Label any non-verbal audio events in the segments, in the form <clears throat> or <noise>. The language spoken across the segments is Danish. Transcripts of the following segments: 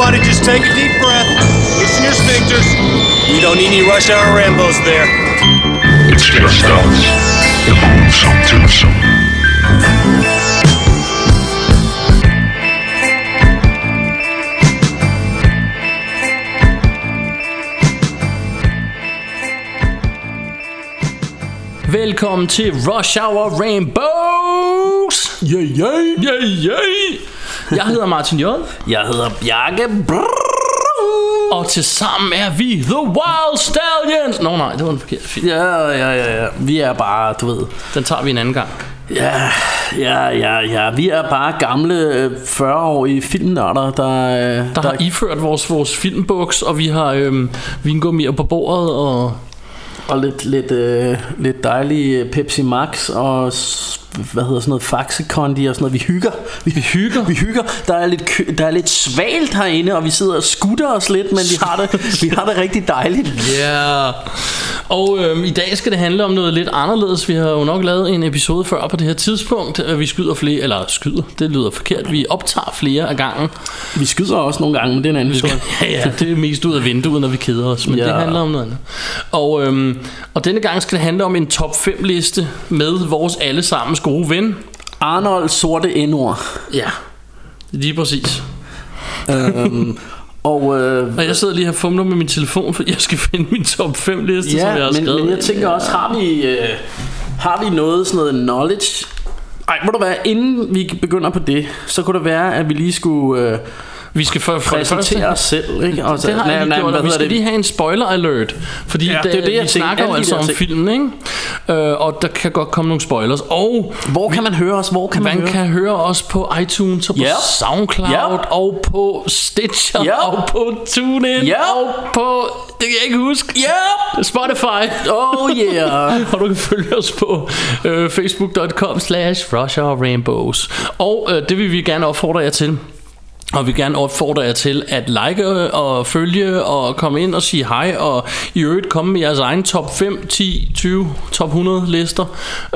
Everybody just take a deep breath. Loosen your sphincters. We don't need any rush hour Rambos there. It's just us. The Boomsome Twosome. Velkommen til Rush Hour Rainbows! Yeah, yeah. Yeah, yeah! Jeg hedder Martin J. Jeg hedder Bjarke Brrr. Og til sammen er vi The Wild Stallions! Nå nej, det var en forkert film. Ja, ja, ja, ja. Vi er bare, du ved... Den tager vi en anden gang. Ja, ja, ja, ja. Vi er bare gamle øh, 40-årige filmnørder, der... øh, Der har iført vores, vores filmbuks, og vi har øhm, vingummier på bordet, og Og lidt, lidt, øh, lidt dejlig øh, Pepsi Max og hvad hedder sådan noget Faxe Kondi og sådan noget. Vi hygger. Vi, vi hygger. Vi hygger. Der er lidt kø- der er lidt svalt herinde, og vi sidder og skutter os lidt, men vi har det, vi har det rigtig dejligt. Ja, yeah. og øhm, i dag skal det handle om noget lidt anderledes. Vi har jo nok lavet en episode før på det her tidspunkt. Øh, Vi skyder flere, eller skyder, det lyder forkert. Vi optager flere af gangen. Vi skyder også nogle gange, men det er en anden historie. Ja, ja, det er mest ud af vinduet, når vi keder os, men ja. Det handler om noget andet. Og, øhm, og denne gang skal det handle om en top 5 liste med vores allesammens gode ven. Arnold Sorte Endord. Ja, lige præcis. øhm, <laughs> og øh, Og jeg sidder lige her og fumler med min telefon, for jeg skal finde min top 5 liste, som jeg ja, har men, skrevet. men jeg tænker også, har vi, øh, har vi noget sådan noget knowledge? Ej, må du være, inden vi begynder på det, så kunne det være, at vi lige skulle øh, vi skal for, for det første... præsentere os selv. Ikke? Og så- Det har nej, nej, gjort, vi skal det? lige have en spoiler alert Fordi Ja, det er jo det, jeg vi snakker jo de altså om ting. filmen ikke? Øh, Og der kan godt komme nogle spoilers Og Hvor kan man høre os? Hvor kan man, man høre? kan høre os på iTunes og på Ja. Soundcloud Ja. Og på Stitcher Ja. Og på TuneIn Ja. Og på, det kan jeg ikke huske Ja! Spotify Oh yeah! <laughs> og du kan følge os på øh, facebook.com slash Rainbows Og øh, det vil vi gerne opfordre jer til og vi gerne opfordre jer til at like og følge og komme ind og sige hej og i øvrigt komme med jeres egen top 5, 10, 20, top 100 lister.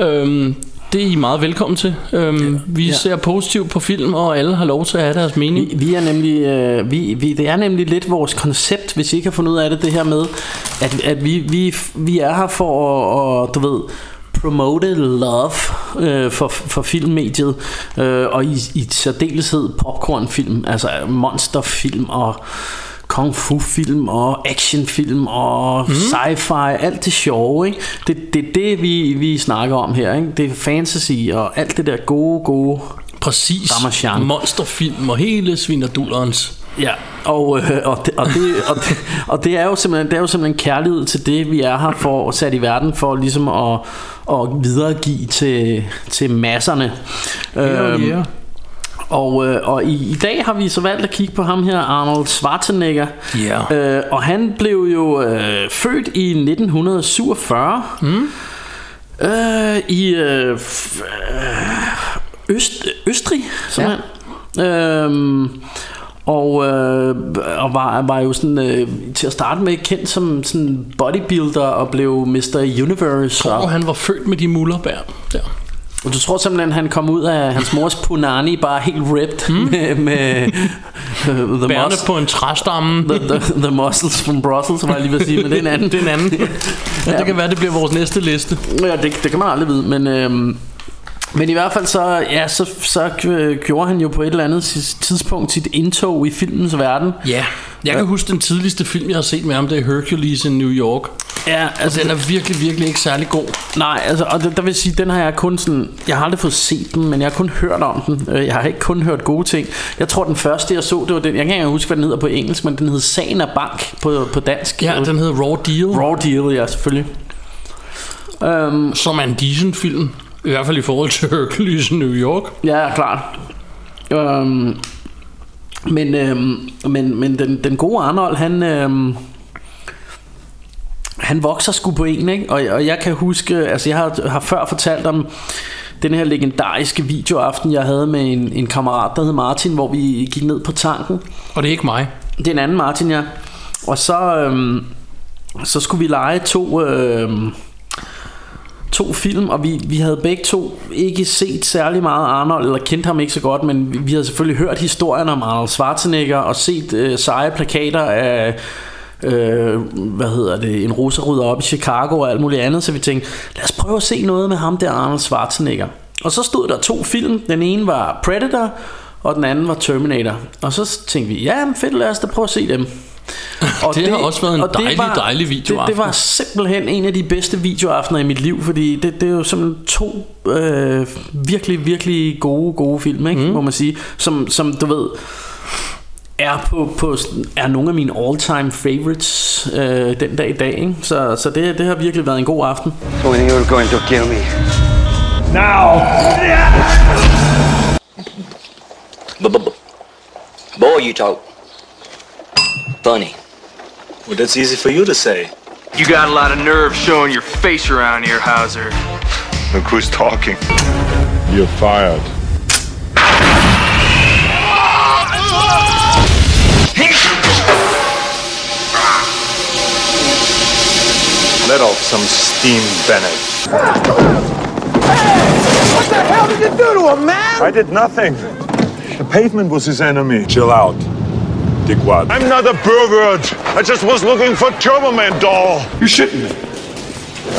Øhm, det er I meget velkommen til. Øhm, vi Ja. ja. ser positivt på film, og alle har lov til at have deres mening. Vi, vi er nemlig, øh, vi, vi, det er nemlig lidt vores koncept, hvis I ikke har fundet ud af det, det her med, at, at vi, vi, vi er her for at, at du ved, promote love øh, for, for filmmediet, øh, og i, i særdeleshed popcornfilm, altså monsterfilm og kung fu film og actionfilm og mm. sci-fi, alt det sjove, ikke? Det, det er det, vi, vi snakker om her, ikke? Det er fantasy og alt det der gode, gode Præcis. Ramachan. Monsterfilm og hele svinerdullerens. Ja, og, øh, og, det, og, det, og, det, og det er jo simpelthen det er jo simpelthen kærlighed til det vi er her for sat i verden for ligesom at, at videregive til, til masserne. Øhm, Og, øh, og i, i dag har vi så valgt at kigge på ham her, Arnold Schwarzenegger. Ja. Øh, og han blev jo øh, født i 1947 mm. øh, i øh, øh, Øst, Østrig, simpelthen. Ja. Øhm, og, øh, og var, var jo sådan øh, til at starte med kendt som sådan bodybuilder og blev Mr. Universe. Og Og, han var født med de mullerbær der. og du tror simpelthen, han kom ud af hans mors punani bare helt ripped mm. med, med uh, the, Bærne på en træstamme. the, the, the muscles from Brussels, var jeg lige ved at sige, men det er en anden. <laughs> Det er en anden. Ja, det kan være, det bliver vores næste liste. Ja, det, det kan man aldrig vide, men... Øhm, men i hvert fald så, ja, så, så gjorde han jo på et eller andet tidspunkt sit indtog i filmens verden. Ja, jeg kan huske den tidligste film, jeg har set med ham, det er Hercules in New York. Ja, Og altså, den er virkelig, virkelig ikke særlig god. nej, altså, og der, der vil sige, den har jeg kun sådan, jeg har aldrig fået set den, men jeg har kun hørt om den. Øh, Jeg har ikke kun hørt gode ting. Jeg tror, den første, jeg så, det var den, jeg kan ikke huske, hvad den hedder på engelsk, men den hed Sagen af Bank på, på dansk. Ja, den hedder Raw Deal, Raw Deal, ja, selvfølgelig. Øhm, som er en decent film. I hvert fald i forhold til Hercules New York. Ja, klart. Øhm, men øhm, men, men den, den gode Arnold, han, øhm, han vokser sgu på en, ikke? Og, og jeg kan huske, altså jeg har, har før fortalt om den her legendariske videoaften, jeg havde med en, en kammerat, der hed Martin, hvor vi gik ned på tanken. Og det er ikke mig. Det er en anden Martin, ja. Og så, øhm, så skulle vi lege to, øhm, to film, og vi, vi havde begge to ikke set særlig meget Arnold, eller kendt ham ikke så godt, men vi, vi havde selvfølgelig hørt historien om Arnold Schwarzenegger, og set øh, seje plakater af øh, hvad hedder det, en russerydder op i Chicago og alt muligt andet, så vi tænkte, lad os prøve at se noget med ham der Arnold Schwarzenegger. Og så stod der to film, den ene var Predator, og den anden var Terminator. Og så tænkte vi, ja, fedt, lad os da prøve at se dem. Og det har også været en og det dejlig, dejlig videoaften. Det, det var simpelthen en af de bedste videoaftener i mit liv, fordi det, det er jo simpelthen to øh, virkelig, virkelig gode, gode film, ikke? Mm. må man sige, som, som du ved er på, på er nogle af mine all-time favorites øh, den dag i dag, ikke? så så det, det har virkelig været en god aften. So when you were going to kill me. Now! Boy, you talk funny. Well, that's easy for you to say. You got a lot of nerve showing your face around here, Hauser. Look who's talking. You're fired. Let off some steam, Bennett. What the hell did you do to him, man? I did nothing. The pavement was his enemy. Chill out. Dickwad. I'm not a pervert. I just was looking for Turbo Man doll. You shitting me?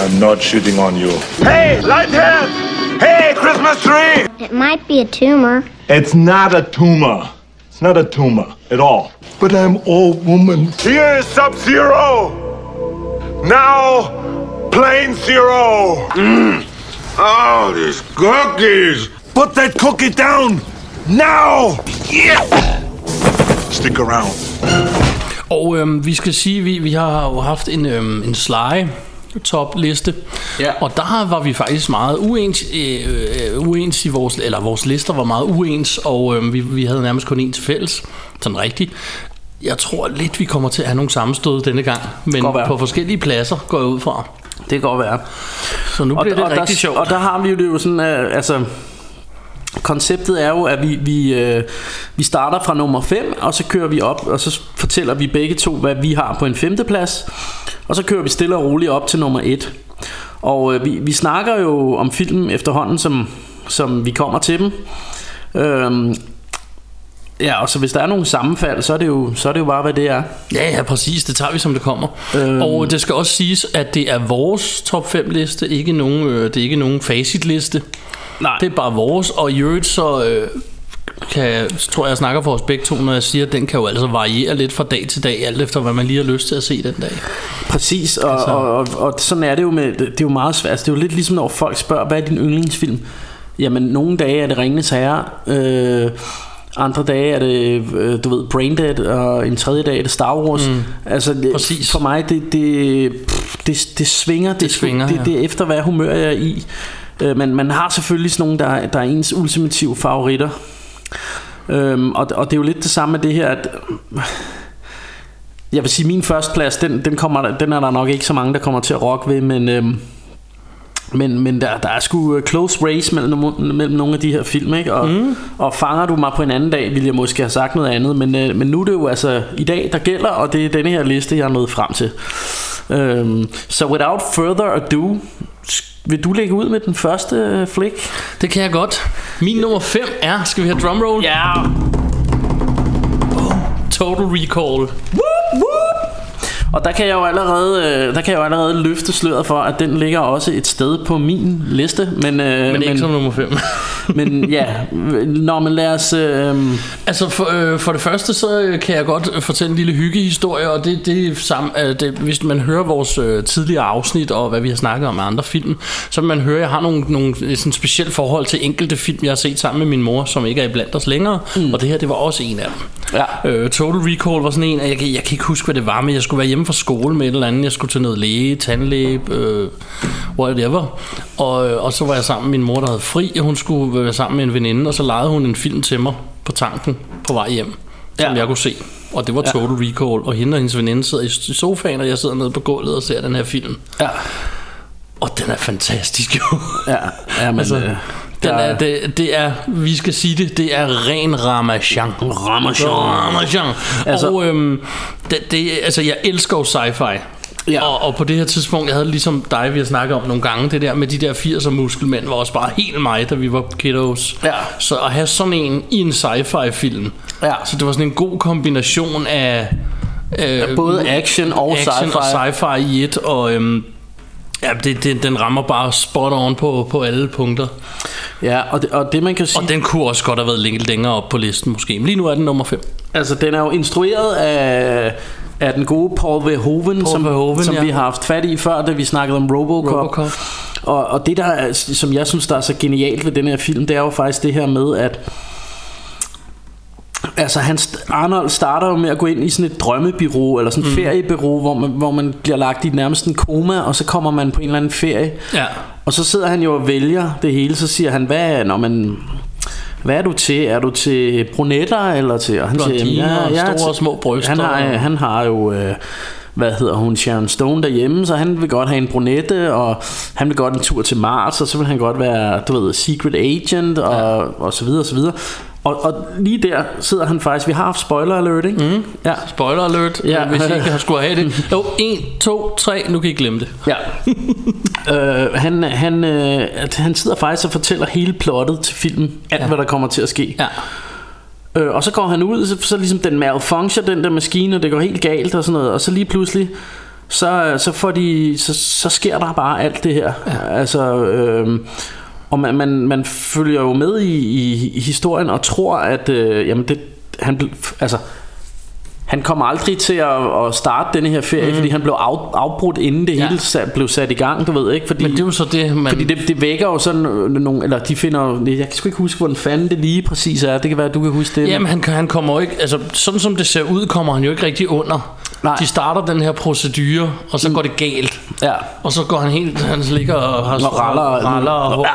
I'm not shitting on you. Hey, Lighthead! Hey, Christmas tree! It might be a tumor. It's not a tumor. It's not a tumor at all. But I'm all woman. Here is Sub Zero. Now, Plane Zero. Mm. Oh, these cookies. Put that cookie down now. Yeah. Stick around. Og øhm, vi skal sige, vi, vi har jo haft en, øhm, en Sly top liste Ja. og der var vi faktisk meget uens, øh, øh, uens i vores eller vores lister var meget uens og øh, vi, vi havde nærmest kun en til fælles sådan rigtigt jeg tror lidt vi kommer til at have nogle sammenstød denne gang men på forskellige pladser går jeg ud fra Det kan godt være. så nu bliver det og, rigtig der, sjovt og der har vi jo det jo sådan, øh, altså konceptet er jo, at vi, vi, øh, vi starter fra nummer 5, og så kører vi op, og så fortæller vi begge to, hvad vi har på en femteplads, og så kører vi stille og roligt op til nummer 1. Og øh, vi, vi snakker jo om film efterhånden, som, som vi kommer til dem. Øhm, ja, og så hvis der er nogle sammenfald, så er det jo, så er det jo bare, hvad det er. Ja, ja, præcis. Det tager vi, som det kommer. Øhm. Og det skal også siges, at det er vores top 5 liste, ikke nogen, øh, det er ikke nogen facitliste. Nej. Det er bare vores, og i øvrigt så øh, kan, tror jeg, jeg snakker for os begge to, når jeg siger, at den kan jo altså variere lidt fra dag til dag, alt efter hvad man lige har lyst til at se den dag. Præcis, og, Altså- og, og, og sådan er det jo med, det er jo meget svært. Altså, det er jo lidt ligesom når folk spørger, hvad er din yndlingsfilm? Jamen, nogle dage er det Ringenes Herre, øh, andre dage er det, øh, du ved, Braindead, og en tredje dag er det Star Wars. Mm. Altså, det, Præcis. for mig, det, det, pff, det, det svinger. Det, svinger, det, ja. det er efter, hvad humør jeg er i. Øh, men man har selvfølgelig sådan nogle, der, der er ens ultimative favoritter. Øhm, og, og det er jo lidt det samme med det her, at jeg vil sige, min første plads, den, den, kommer, den er der nok ikke så mange, der kommer til at rock ved, men, øhm, men, men der, der er sgu øh, close race mellem, mellem nogle af de her film, ikke? Og, mm. og fanger du mig på en anden dag, ville jeg måske have sagt noget andet, men, øh, men nu er det jo altså i dag, der gælder, og det er denne her liste, jeg er nået frem til. Øhm, så without further ado, vil du lægge ud med den første øh, flick? Det kan jeg godt. Min nummer 5 er, skal vi have drumroll? Ja, Total Recall. Og der kan jeg jo allerede, øh, der kan jeg jo allerede løfte sløret for, at den ligger også et sted på min liste. Men, øh, Men ikke som nummer 5. <laughs> men ja, når man lad os... Øh, Altså for, øh, for det første så øh, kan jeg godt fortælle en lille hyggehistorie Og det, det samme, øh, det, Hvis man hører vores øh, tidligere afsnit Og hvad vi har snakket om med andre film Så man høre at jeg har nogle, nogle sådan specielt forhold Til enkelte film jeg har set sammen med min mor Som ikke er iblandt os længere mm. Og det her det var også en af dem Ja. øh, Total Recall var sådan en af- jeg, kan- jeg kan ikke huske hvad det var Men jeg skulle være hjemme fra skole med et eller andet Jeg skulle til noget læge, tandlæge øh, Whatever og, øh, og så var jeg sammen med min mor der havde fri Og hun skulle være sammen med en veninde Og så lejede hun en film til mig på tanken på vej hjem, som Ja. jeg kunne se. Og det var Total Recall, og hende og hendes veninde sidder i sofaen, og jeg sidder nede på gulvet og ser den her film. ja, Og den er fantastisk jo. ja, ja, men... Altså, øh, Den der- er, det, det er, vi skal sige det, det er ren Ramachan. Ramachan. Ramachan. Altså- og øhm, det, det, altså, jeg elsker jo sci-fi. Ja. Og, og på det her tidspunkt, jeg havde ligesom dig, vi har snakket om nogle gange, det der med de der 80'er muskelmænd, var også bare helt mig, da vi var kiddos. Ja. Så at have sådan en i en sci-fi film, Ja. så det var sådan en god kombination af... Øh, Både action og action sci-fi. og sci-fi i et, og øhm, ja, det, det, den rammer bare spot on på, på alle punkter. Ja, og det, og det man kan sige... Og den kunne også godt have været lidt længere op på listen måske, men lige nu er den nummer 5. Altså, den er jo instrueret af, af den gode Paul Verhoeven, Paul som, Verhoeven, som ja. vi har haft fat i før, da vi snakkede om Robocop. Robocop. Og, og det der, er- som jeg synes, der er så genialt ved den her film, det er jo faktisk det her med, at Altså han, Arnold starter jo med at gå ind i sådan et drømmebyrå Eller sådan et mm. feriebureau hvor man, hvor man bliver lagt i nærmest en koma Og så kommer man på en eller anden ferie Ja. Og så sidder han jo og vælger det hele Så siger han, hvad, når man, hvad er du til? Er du til brunetter eller til? Og han Blondiner og er store til- og små bryster Han har, og- han har jo... Øh, hvad hedder hun, Sharon Stone derhjemme, så han vil godt have en brunette, og han vil godt en tur til Mars, og så vil han godt være, du ved, secret agent, og, ja. og så videre, og så videre. Og, og lige der sidder han faktisk, vi har haft spoiler alert, ikke? Mm. Ja. Spoiler alert, Ja. hvis I ikke har skulle have det. <laughs> Jo, 1, 2, 3, nu kan I glemme det. Ja. <laughs> øh, han, han, øh, han sidder faktisk og fortæller hele plottet til filmen, alt ja. hvad der kommer til at ske. Ja. Øh, og så går han ud, så, så ligesom den malfunction, den der maskine, og det går helt galt og sådan noget. Og så lige pludselig, så, så, får de, så, så sker der bare alt det her. Ja. Altså, øh, og man, man, man følger jo med i, i, i historien og tror, at øh, jamen det, han, altså, han kommer aldrig til at, at starte denne her ferie, mm. fordi han blev af, afbrudt inden det Ja. hele sat, blev sat i gang, du ved ikke? Fordi, Men det er jo så det, man... fordi det, det vækker jo sådan øh, nogle, eller de finder, jeg kan sgu ikke huske, hvordan fanden det lige præcis er. Det kan være, at du kan huske det. Jamen han, han kommer jo ikke Altså sådan som det ser ud Kommer han jo ikke rigtig under Nej. De starter den her procedure Og så går det galt Ja. Og så går han helt Han ligger og har Og raller, raller og,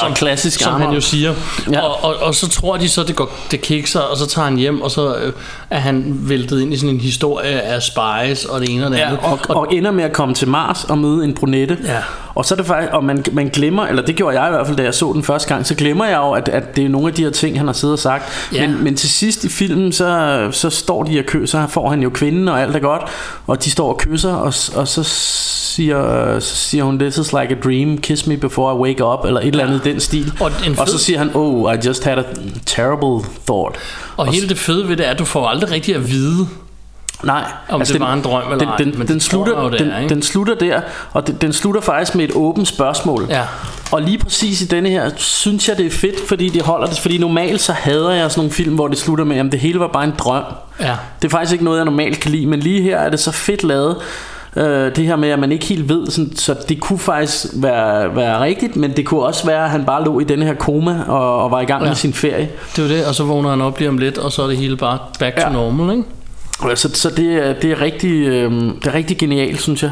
som klassisk Som han jo siger Ja. ja. og, og, og så tror de så Det, går, det kikser Og så tager han hjem Og så øh, er han væltet ind i sådan en historie Af spies Og det ene og det Ja, andet og, og ender med at komme til Mars og møde en brunette. Ja. Og så er det faktisk, og man, man glemmer, eller det gjorde jeg i hvert fald, da jeg så den første gang, så glemmer jeg jo, at, at det er nogle af de her ting, han har siddet og sagt. Ja. Men, men til sidst i filmen, så, så står de og kysser, så får han jo kvinden, og alt er godt, og de står og kysser, og, og så siger, så siger hun, this is like a dream, kiss me before I wake up, eller et eller andet i den stil. Og en og så fed- siger han, oh, I just had a terrible thought. Og hele det fede ved det er At du får aldrig rigtig at vide Nej, Om det var en drøm eller den, ej, den, men den, det slutter, det den, ikke? den slutter der, og den, den slutter faktisk med et åbent spørgsmål. Ja. Og lige præcis i denne her, synes jeg det er fedt, fordi de holder det. Fordi normalt så hader jeg sådan nogle film, hvor det slutter med, at det hele var bare en drøm. Ja Det er faktisk ikke noget, jeg normalt kan lide, men lige her er det så fedt lavet. Øh, det her med, at man ikke helt ved, sådan, så det kunne faktisk være, være rigtigt, men det kunne også være, at han bare lå i denne her koma og, og var i gang ja. Med sin ferie. Det er jo det Og så vågner han op lige om lidt Og så er det hele bare Back to Ja. normal ikke Så, så det, er, det, er rigtig, øh, det er rigtig genialt, synes jeg.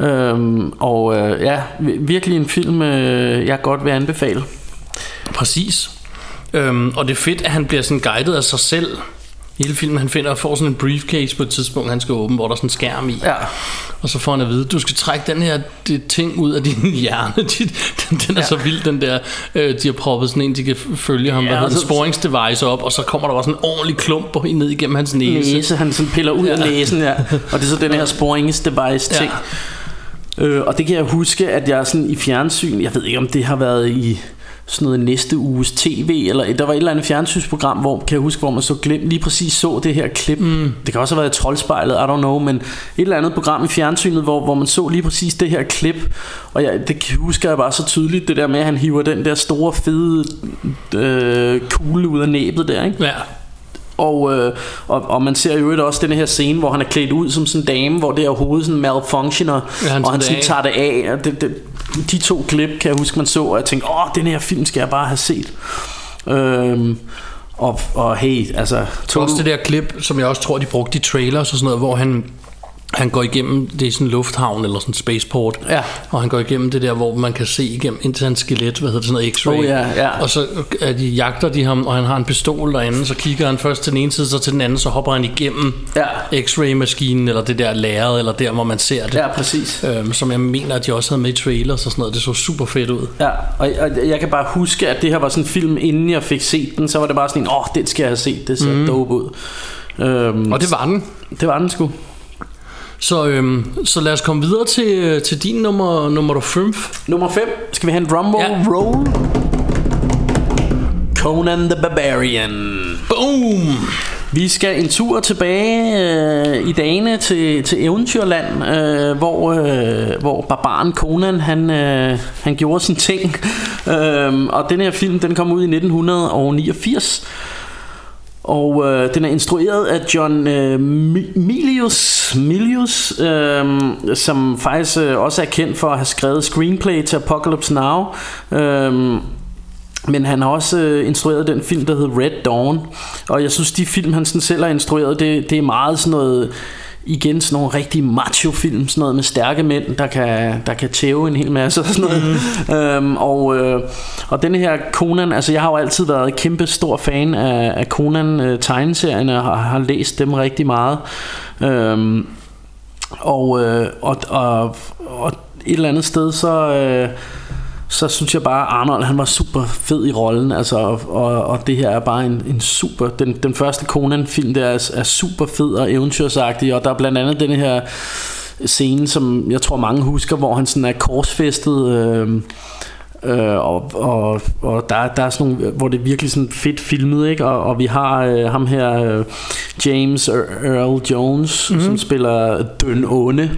Øhm, og øh, ja, vi- virkelig en film, øh, jeg godt vil anbefale. Præcis. Øhm, og det er fedt, at han bliver sådan guidet af sig selv. Hele filmen, han finder får sådan en briefcase på et tidspunkt, han skal åbne, hvor der er sådan en skærm i. Ja. Og så får han at vide, du skal trække den her det ting ud af din hjerne. <laughs> Den, den er ja. så vild, den der, øh, de har proppet sådan en, de kan følge ham, Ja, hvad hedder det, sporingsdevice op, og så kommer der bare sådan en ordentlig klump på- ned igennem hans næse. Næse, han sådan piller ud ja. af næsen, ja. Og det er så den her sporingsdevice ting. Ja. Øh, og det kan jeg huske, at jeg sådan i fjernsyn, jeg ved ikke om det har været i sådan noget næste uges tv, eller der var et eller andet fjernsynsprogram, hvor kan jeg huske, hvor man så glem, lige præcis så det her klip. Mm. Det kan også have været Troldspejlet, I don't know, men et eller andet program i fjernsynet, hvor, hvor man så lige præcis det her klip. Og jeg, det husker jeg bare så tydeligt, det der med, at han hiver den der store, fede øh, kugle ud af næbet der, ikke? Ja. Og, øh, og, og man ser jo også den her scene, hvor han er klædt ud som sådan en dame, hvor det her hoved sådan malfunctioner, Ja, han og han sådan tager det af. Og det, det, de to klip kan jeg huske, man så, og jeg tænkte, åh, den her film skal jeg bare have set. Øhm, og, og hey, altså... Så også det der klip, som jeg også tror, de brugte i trailers og sådan noget, hvor han, han går igennem, det er sådan en lufthavn eller sådan en spaceport, Ja. og han går igennem det der, hvor man kan se igennem ind til hans skelet, hvad hedder det, sådan noget x-ray. Oh, ja, ja. Og så er de, jagter de ham, og han har en pistol derinde, så kigger han først til den ene side, så til den anden, så hopper han igennem Ja. x-ray-maskinen, eller det der lærred, eller der, hvor man ser det. Ja, præcis. Øhm, som jeg mener, at de også havde med i trailers og sådan noget. Det så super fedt ud. Ja, og, og jeg kan bare huske, at det her var sådan en film, inden jeg fik set den, så var det bare sådan en, åh, den skal jeg have set, det ser mm. dope ud. Øhm, Og det var den. det var den sgu. Så, øhm, så lad os komme videre til, øh, til din nummer, nummer 5. Nummer 5. Skal vi have en drum roll? Ja. roll? Conan the Barbarian. Boom! Vi skal en tur tilbage øh, i dagene til, til Eventyrland, øh, hvor, øh, hvor barbaren Conan han, øh, han gjorde sin ting. <laughs> Øh, og den her film den kom ud i 1989. Og øh, den er instrueret af John øh, Milius, Milius øh, som faktisk øh, også er kendt for at have skrevet screenplay til Apocalypse Now. Øh, men han har også øh, instrueret den film, der hedder Red Dawn. Og jeg synes, de film, han sådan selv har instrueret, det, det er meget sådan noget... Igen sådan nogle rigtig macho film Sådan noget med stærke mænd Der kan, der kan tæve en hel masse og sådan noget. Mm. øhm, og, øh, og denne her Conan Altså jeg har jo altid været kæmpe stor fan Af, af Conan øh, tegneserierne Og har, har læst dem rigtig meget øhm, og, øh, og, og, og et eller andet sted Så øh, så synes jeg bare, Arnold han var super fed i rollen, altså, og, og det her er bare en, en super, den, den første Conan-film der er, er super fed og eventyrsagtig, og der er blandt andet den her scene, som jeg tror mange husker, hvor han sådan er korsfæstet, øh, Øh, og, og, og der, der er sådan nogle, hvor det er virkelig sådan fedt filmet, ikke? Og, og vi har øh, ham her, øh, James Earl Jones, mm-hmm. som spiller Døn Onde,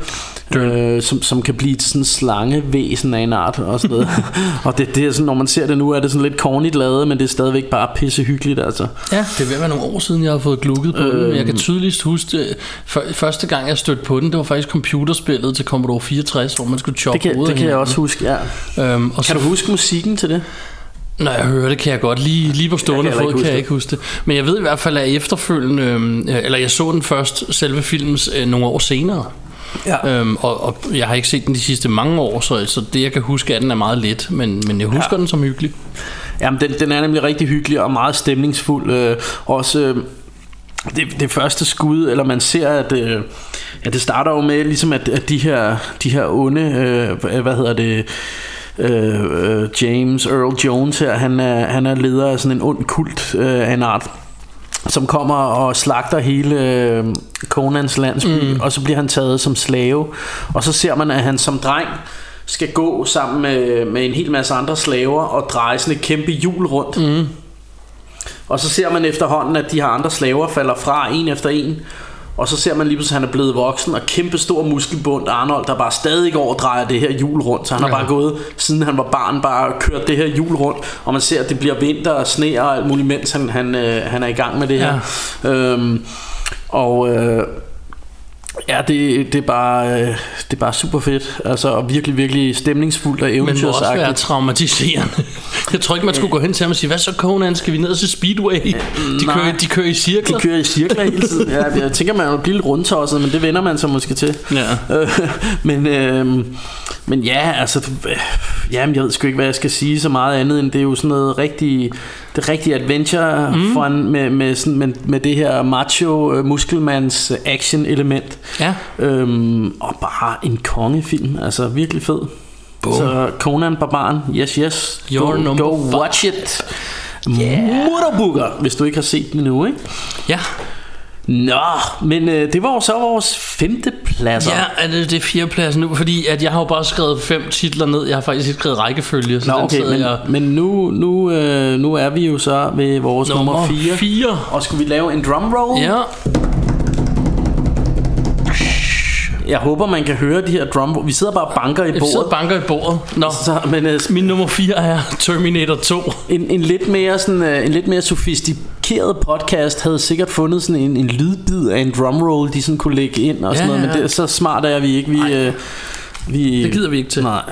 øh, som, som kan blive sådan en slangevæsen af en art og sådan noget. <laughs> <laughs> og det, det er sådan, når man ser det nu, er det sådan lidt cornigt lavet, men det er stadigvæk bare pisse hyggeligt, altså. Ja, det er ved at være nogle år siden, jeg har fået glukket på øhm. den. men Jeg kan tydeligst huske, det. Før- første gang jeg stødte på den, det var faktisk computerspillet til Commodore 64, hvor man skulle choppe Det kan, det kan jeg også huske, ja. Øhm, og Kan du huske musikken til det? Når jeg hører det, kan jeg godt lige, lige på stående Jeg kan fod, kan jeg ikke huske det. Men jeg ved i hvert fald, at efterfølgende, øhm, eller jeg så den først, selve filmens, øh, nogle år senere. Ja. Øhm, og, og jeg har ikke set den de sidste mange år, så, så det jeg kan huske af den er meget let, men, men jeg husker ja. den som hyggelig. Jamen, den, den er nemlig rigtig hyggelig og meget stemningsfuld. Øh, også øh, det, det første skud, eller man ser, at øh, ja, det starter jo med, ligesom at, at de her, de her onde, øh, hvad hedder det, øh, øh, James Earl Jones her, han er, han er leder af sådan en ond kult øh, af en art som kommer og slagter hele øh, Conans landsby, mm. og så bliver han taget som slave. Og så ser man, at han som dreng skal gå sammen med, med en hel masse andre slaver og dreje sådan et kæmpe hjul rundt. Mm. Og så ser man efterhånden, at de her andre slaver falder fra en efter en. Og så ser man lige pludselig, at han er blevet voksen og kæmpe stor muskelbund Arnold, der bare stadig går og drejer det her hjul rundt. Så han ja. har bare gået, siden han var barn, bare kørt det her hjul rundt. Og man ser, at det bliver vinter og sne og alt muligt, mens han, han, øh, han er i gang med det her. Ja. Øhm, og øh, ja, det, det, er bare, øh, det er bare super fedt. Altså, og virkelig, virkelig stemningsfuldt og Men må også være eventyrsagtigt. traumatiserende. <laughs> Jeg tror ikke, man skulle gå hen til ham og sige, hvad så Conan, skal vi ned til Speedway? De nej. kører, de kører i cirkler. De kører i cirkler hele tiden. Ja, jeg tænker, man vil blive lidt rundtosset, men det vender man sig måske til. Ja. <laughs> Øh, men, øh, men ja, altså, du- øh, jamen, jeg ved sgu ikke, hvad jeg skal sige så meget andet, end det er jo sådan noget rigtig, det er rigtig adventure mm. fun med, med, sådan, med, med det her macho øh, muskelmands action element. Ja. Øhm, og bare en kongefilm, altså virkelig fed. Boom. Så Conan Barbaren, yes yes, Your go, number go watch it. Yeah. Mutterbugger, hvis du ikke har set den endnu, ikke? Ja. Nå, men øh, det var jo så vores femte pladser. Ja, er det, det er fjerdepladsen nu, fordi at jeg har jo bare skrevet fem titler ned. Jeg har faktisk ikke skrevet rækkefølge, så Nå, den okay, sidder men, jeg men nu, nu, øh, nu er vi jo så ved vores nummer, nummer 4. 4. Og skulle vi lave en drum roll? Ja, Jeg håber, man kan høre de her drum. Vi sidder bare og banker i jeg sidder og bordet. banker i bordet. Nå, Så, men øh, min nummer 4 er Terminator 2. en, en, lidt mere sådan, øh, en lidt mere sofistikeret podcast havde sikkert fundet sådan en, en lydbid af en drum roll, de sådan kunne lægge ind og sådan Ja, noget. Men ja. det, så smart er vi ikke. Vi, øh, vi, Det gider vi ikke til. Nej,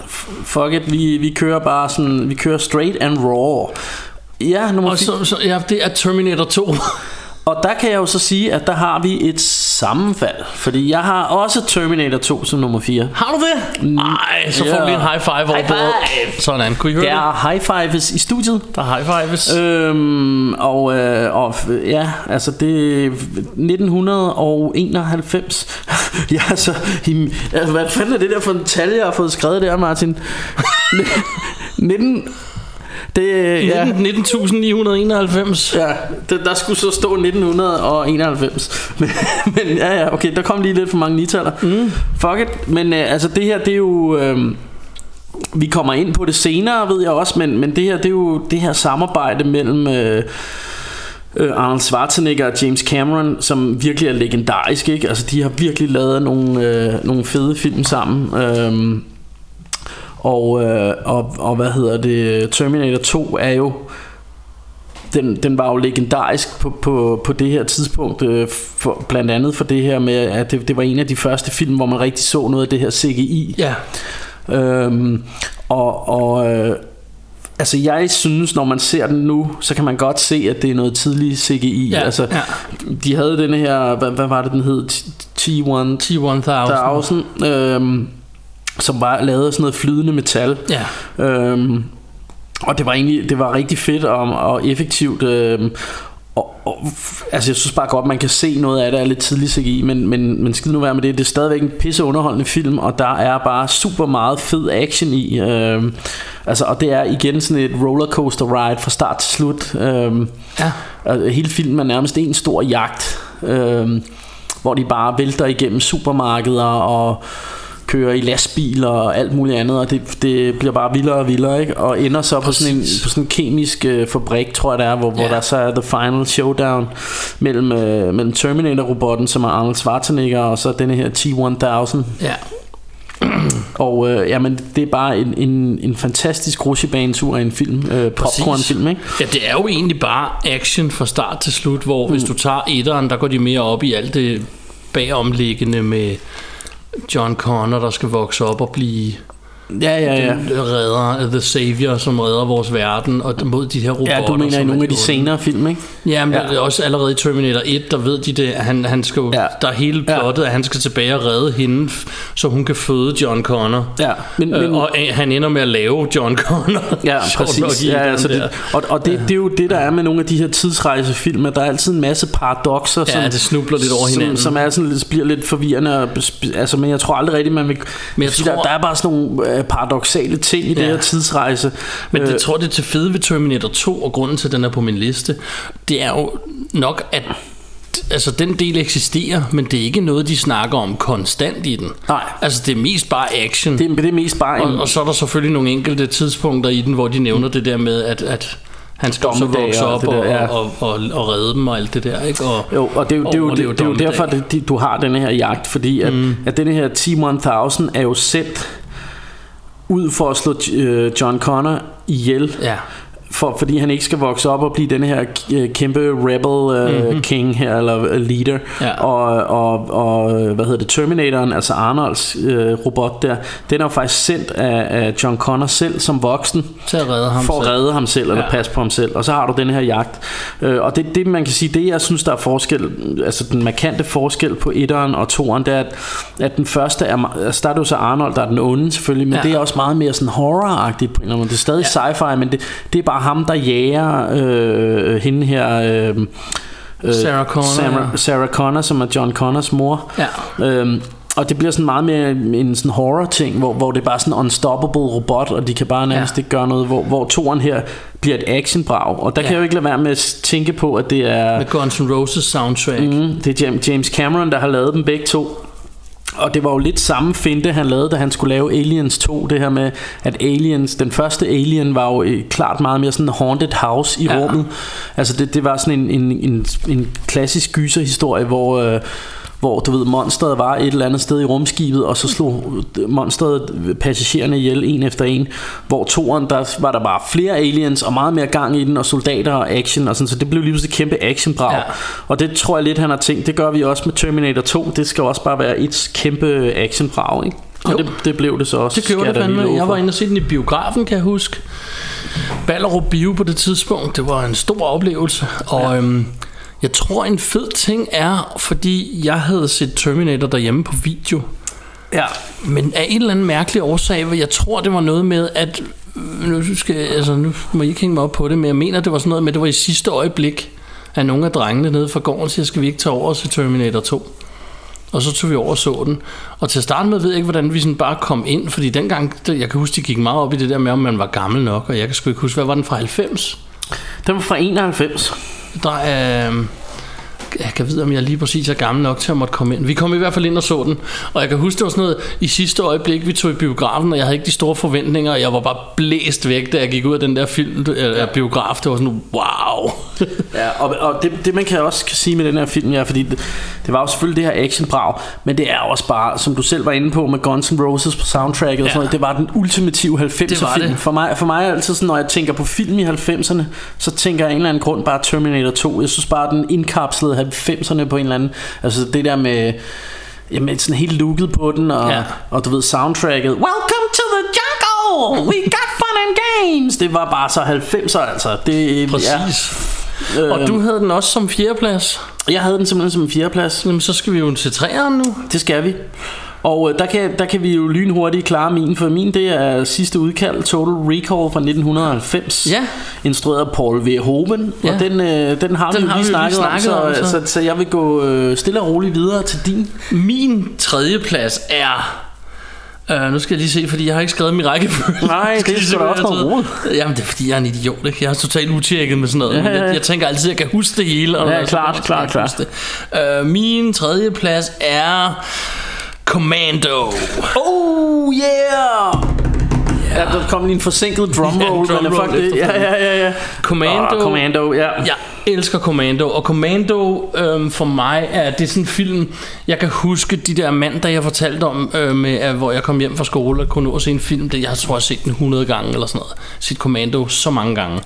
fuck it. Vi, vi kører bare sådan, vi kører straight and raw. Ja, nummer Og så, så, ja, det er Terminator 2. <laughs> Og der kan jeg jo så sige, at der har vi et sammenfald. Fordi jeg har også Terminator 2 som nummer 4. Har du det? Nej, så får Ja. vi en high five over High five! Sådan, kunne I høre Der det? er high fives i studiet. Der er high fives. Øhm, og, øh, og ja, altså det er 1991. <laughs> ja, altså, i, altså, hvad fanden er det der for en tal, jeg har fået skrevet der, Martin? <laughs> 19, Det, I ja, 19.991. ja det, der skulle så stå 1991. <laughs> Men, men ja, ja, okay, der kom lige lidt for mange nitaller. Mm. Fuck it. Men øh, altså det her, det er jo... Øh, vi kommer ind på det senere, ved jeg også, men, men det her, det er jo det her samarbejde mellem... Øh, øh, Arnold Schwarzenegger og James Cameron, som virkelig er legendarisk, ikke? Altså, de har virkelig lavet nogle, øh, nogle fede film sammen. Øhm, og, øh, og, og hvad hedder det? Terminator 2 er jo den, den var jo legendarisk på, på, på det her tidspunkt, øh, for, blandt andet for det her med, at det, det var en af de første film, hvor man rigtig så noget af det her CGI. Ja. Øhm, og og øh, altså jeg synes, når man ser den nu, så kan man godt se, at det er noget tidlig CGI. Ja, altså, ja. De havde den her, hvad, hvad var det, den hed? T1 T-1000. 1000, øhm, som var lavet af sådan noget flydende metal. Ja. Øhm, og det var egentlig det var rigtig fedt og, og effektivt. Øhm, og, og, altså jeg synes bare godt man kan se noget af det er lidt tidligt CGI Men, men, men skid nu være med det Det er stadigvæk en pisse underholdende film Og der er bare super meget fed action i øhm, Altså og det er igen sådan et rollercoaster ride Fra start til slut øhm, Ja. altså, Hele filmen er nærmest en stor jagt øhm, Hvor de bare vælter igennem supermarkeder Og kører i lastbiler og alt muligt andet og det, det bliver bare vildere og vildere ikke? og ender så på sådan en, på sådan en kemisk øh, fabrik tror jeg det er hvor, hvor Ja. der så er the final showdown mellem, øh, mellem Terminator-robotten som er Arnold Schwarzenegger og så denne her T-1000 Ja. <clears throat> og øh, jamen det er bare en, en, en fantastisk rutsjebanetur af en film øh, popcornfilm ikke? Ja, det er jo egentlig bare action fra start til slut, hvor mm. hvis du tager etteren, der går de mere op i alt det bagomliggende med John Connor, der skal vokse op og blive ja ja ja den redder, the savior, som redder vores verden, og mod de her robotter. Ja, du mener i som nogle af de senere film, ikke? Ja, men Ja. ja. også allerede i Terminator 1, der ved de det, han, han skal jo, Ja. ja. der er hele Ja. plottet, at han skal tilbage og redde hende, så hun kan føde John Connor. Ja, men- øh, men- og øh, han ender med at lave John Connor. <laughs> Ja, <laughs> præcis. Ja, altså det, og og det, det er jo det, der er med nogle af de her tidsrejsefilm, at der er altid en masse paradoxer, Ja, som, det snubler lidt over som, hinanden. som er sådan, lidt, bliver lidt forvirrende. Og, altså, men jeg tror aldrig rigtigt, man vil... Men jeg tror- der, der er bare sådan nogle øh, paradoxale ting i det Ja. her tidsrejse. Men det Øh, tror det er til fede ved Terminator 2, og grunden til, at den er på min liste, det er jo nok, at altså, den del eksisterer, men det er ikke noget, de snakker om konstant i den. Nej. Altså, det er mest bare action. det, det er mest bare en... og, og så er der selvfølgelig nogle enkelte tidspunkter i den, hvor de nævner det der med, at, at han skal så vokse og op det og, der, ja. og, og, og, og redde dem og alt det der, ikke? Og, Jo, og det er jo, det er jo, det, det er jo derfor, det, det, du har denne her jagt, fordi at, mm. at denne her T-1000 er jo sendt ud for at slå øh, John Connor ihjel. Ja for, fordi han ikke skal vokse op og blive den her øh, kæmpe rebel øh, mm-hmm. king her, eller øh, leader. Ja. Og, og, og, hvad hedder det, Terminatoren, altså Arnolds øh, robot der, den er jo faktisk sendt af, af John Connor selv som voksen. Til at redde ham For at selv. redde ham selv, eller Ja. passe på ham selv. Og så har du den her jagt. Øh, og det, det, man kan sige, det jeg synes, der er forskel, altså den markante forskel på etteren og toeren, det er, at, at den første er, altså der er det jo så Arnold, der er den onde selvfølgelig, men Ja. det er også meget mere sådan horror-agtigt på en eller anden måde. Det er stadig ja. sci-fi, men det, det er bare ham, der jager øh, hende her... Øh, øh, Sarah Connor, Sarah. Sarah Connor, som er John Connors mor. Ja. Øhm, og det bliver sådan meget mere en sådan horror ting, hvor, hvor det er bare sådan en unstoppable robot, og de kan bare nærmest Ja. ikke gøre noget, hvor, hvor toren her bliver et actionbrag. Og der ja. kan jeg jo ikke lade være med at tænke på, at det er, Med Guns N' Roses soundtrack. mm, det er Jam- James Cameron, der har lavet dem begge to. Og det var jo lidt samme finte, han lavede, da han skulle lave Aliens 2. Det her med, at Aliens, den første Alien var jo øh, klart meget mere sådan en haunted house i Ja. rummet. Altså det, det var sådan en, en, en, en klassisk gyserhistorie, hvor... Øh, hvor du ved, monsteret var et eller andet sted i rumskibet, og så slog monsteret passagererne ihjel en efter en. Hvor toeren, der var der bare flere aliens og meget mere gang i den, og soldater og action, og sådan, så det blev lige pludselig et kæmpe actionbrag. Ja. Og det tror jeg lidt, han har tænkt, det gør vi også med Terminator 2. Det skal også bare være et kæmpe actionbrag, ikke? Og Jo. det, det blev det så også. Det gjorde det fandme. Jeg var inde og se den i biografen, kan jeg huske. Ballerup Bio på det tidspunkt. Det var en stor oplevelse. Og ja. øhm, jeg tror, en fed ting er, fordi jeg havde set Terminator derhjemme på video. Ja. Men af en eller anden mærkelig årsag, hvor jeg tror, det var noget med, at... Nu, skal, altså, nu må I ikke hænge mig op på det, men jeg mener, det var sådan noget med, det var i sidste øjeblik, at nogle af drengene nede fra gården siger, skal vi ikke tage over til Terminator 2? Og så tog vi over og så den. Og til at starte med ved jeg ikke, hvordan vi sådan bare kom ind, fordi dengang, jeg kan huske, de gik meget op i det der med, om man var gammel nok, og jeg kan sgu ikke huske, hvad var den fra 90? Den var fra 91. Der er... Øhm, jeg kan vide, om jeg lige præcis er gammel nok til at måtte komme ind. Vi kom i hvert fald ind og så den. Og jeg kan huske, det var sådan noget i sidste øjeblik, vi tog i biografen, og jeg havde ikke de store forventninger, og jeg var bare blæst væk, da jeg gik ud af den der film, eller biograf. Det var sådan, wow. <laughs> Ja, og, og det, det man kan også kan sige med den her film, ja, fordi det, det var jo selvfølgelig det her actionbrag, men det er også bare, som du selv var inde på med Guns N' Roses på soundtracket og Ja. sådan noget, det var den ultimative Det var 90'er film. det. For mig, for mig er altid sådan, når jeg tænker på film i 90'erne, så tænker jeg af en eller anden grund bare Terminator 2. Jeg synes bare, den indkapslede 90'erne på en eller anden, altså det der med, jamen sådan helt looket på den, og, Ja. og du ved soundtracket, Welcome to the jungle, we got fun and games. Det var bare så 90'er altså. Det, Præcis. Ja, Og du havde den også som fjerdeplads. jeg havde den simpelthen som fjerdeplads. Jamen, så skal vi jo til træeren nu. Det skal vi. Og øh, der kan, der kan vi jo lynhurtigt klare min, for min det er sidste udkald, Total Recall fra 1990. Ja. Instrueret af Paul V. Hoven. Ja. Og den, øh, den har Den vi jo lige jo lige snakket, snakket om, om, så, så. så, så jeg vil gå øh, stille og roligt videre til din. Min tredje plads er... Uh, nu skal jeg lige se, fordi jeg har ikke skrevet min rækkefølge. Nej, <laughs> skal det er se, da også noget. Jamen, det er fordi, jeg er en idiot. Ikke? Jeg er totalt utjekket med sådan noget. Ja, ja, ja. Jeg, jeg tænker altid, at jeg kan huske det hele. Og Ja, så klart, skal klart, klart. Uh, min tredje plads er... Commando. Oh yeah! Ja, der kom lige en forsinket drumroll, Ja, men drumroll fuck det. Ja, ja, ja, ja. Commando. Oh, Commando, ja. Jeg elsker Commando, og Commando øhm, for mig er det er sådan en film, jeg kan huske de der mandag, jeg fortalte om, øh, med, at, hvor jeg kom hjem fra skole og kunne nå at se en film. Det, jeg tror, jeg har set den 100 gange eller sådan noget. Set Commando så mange gange.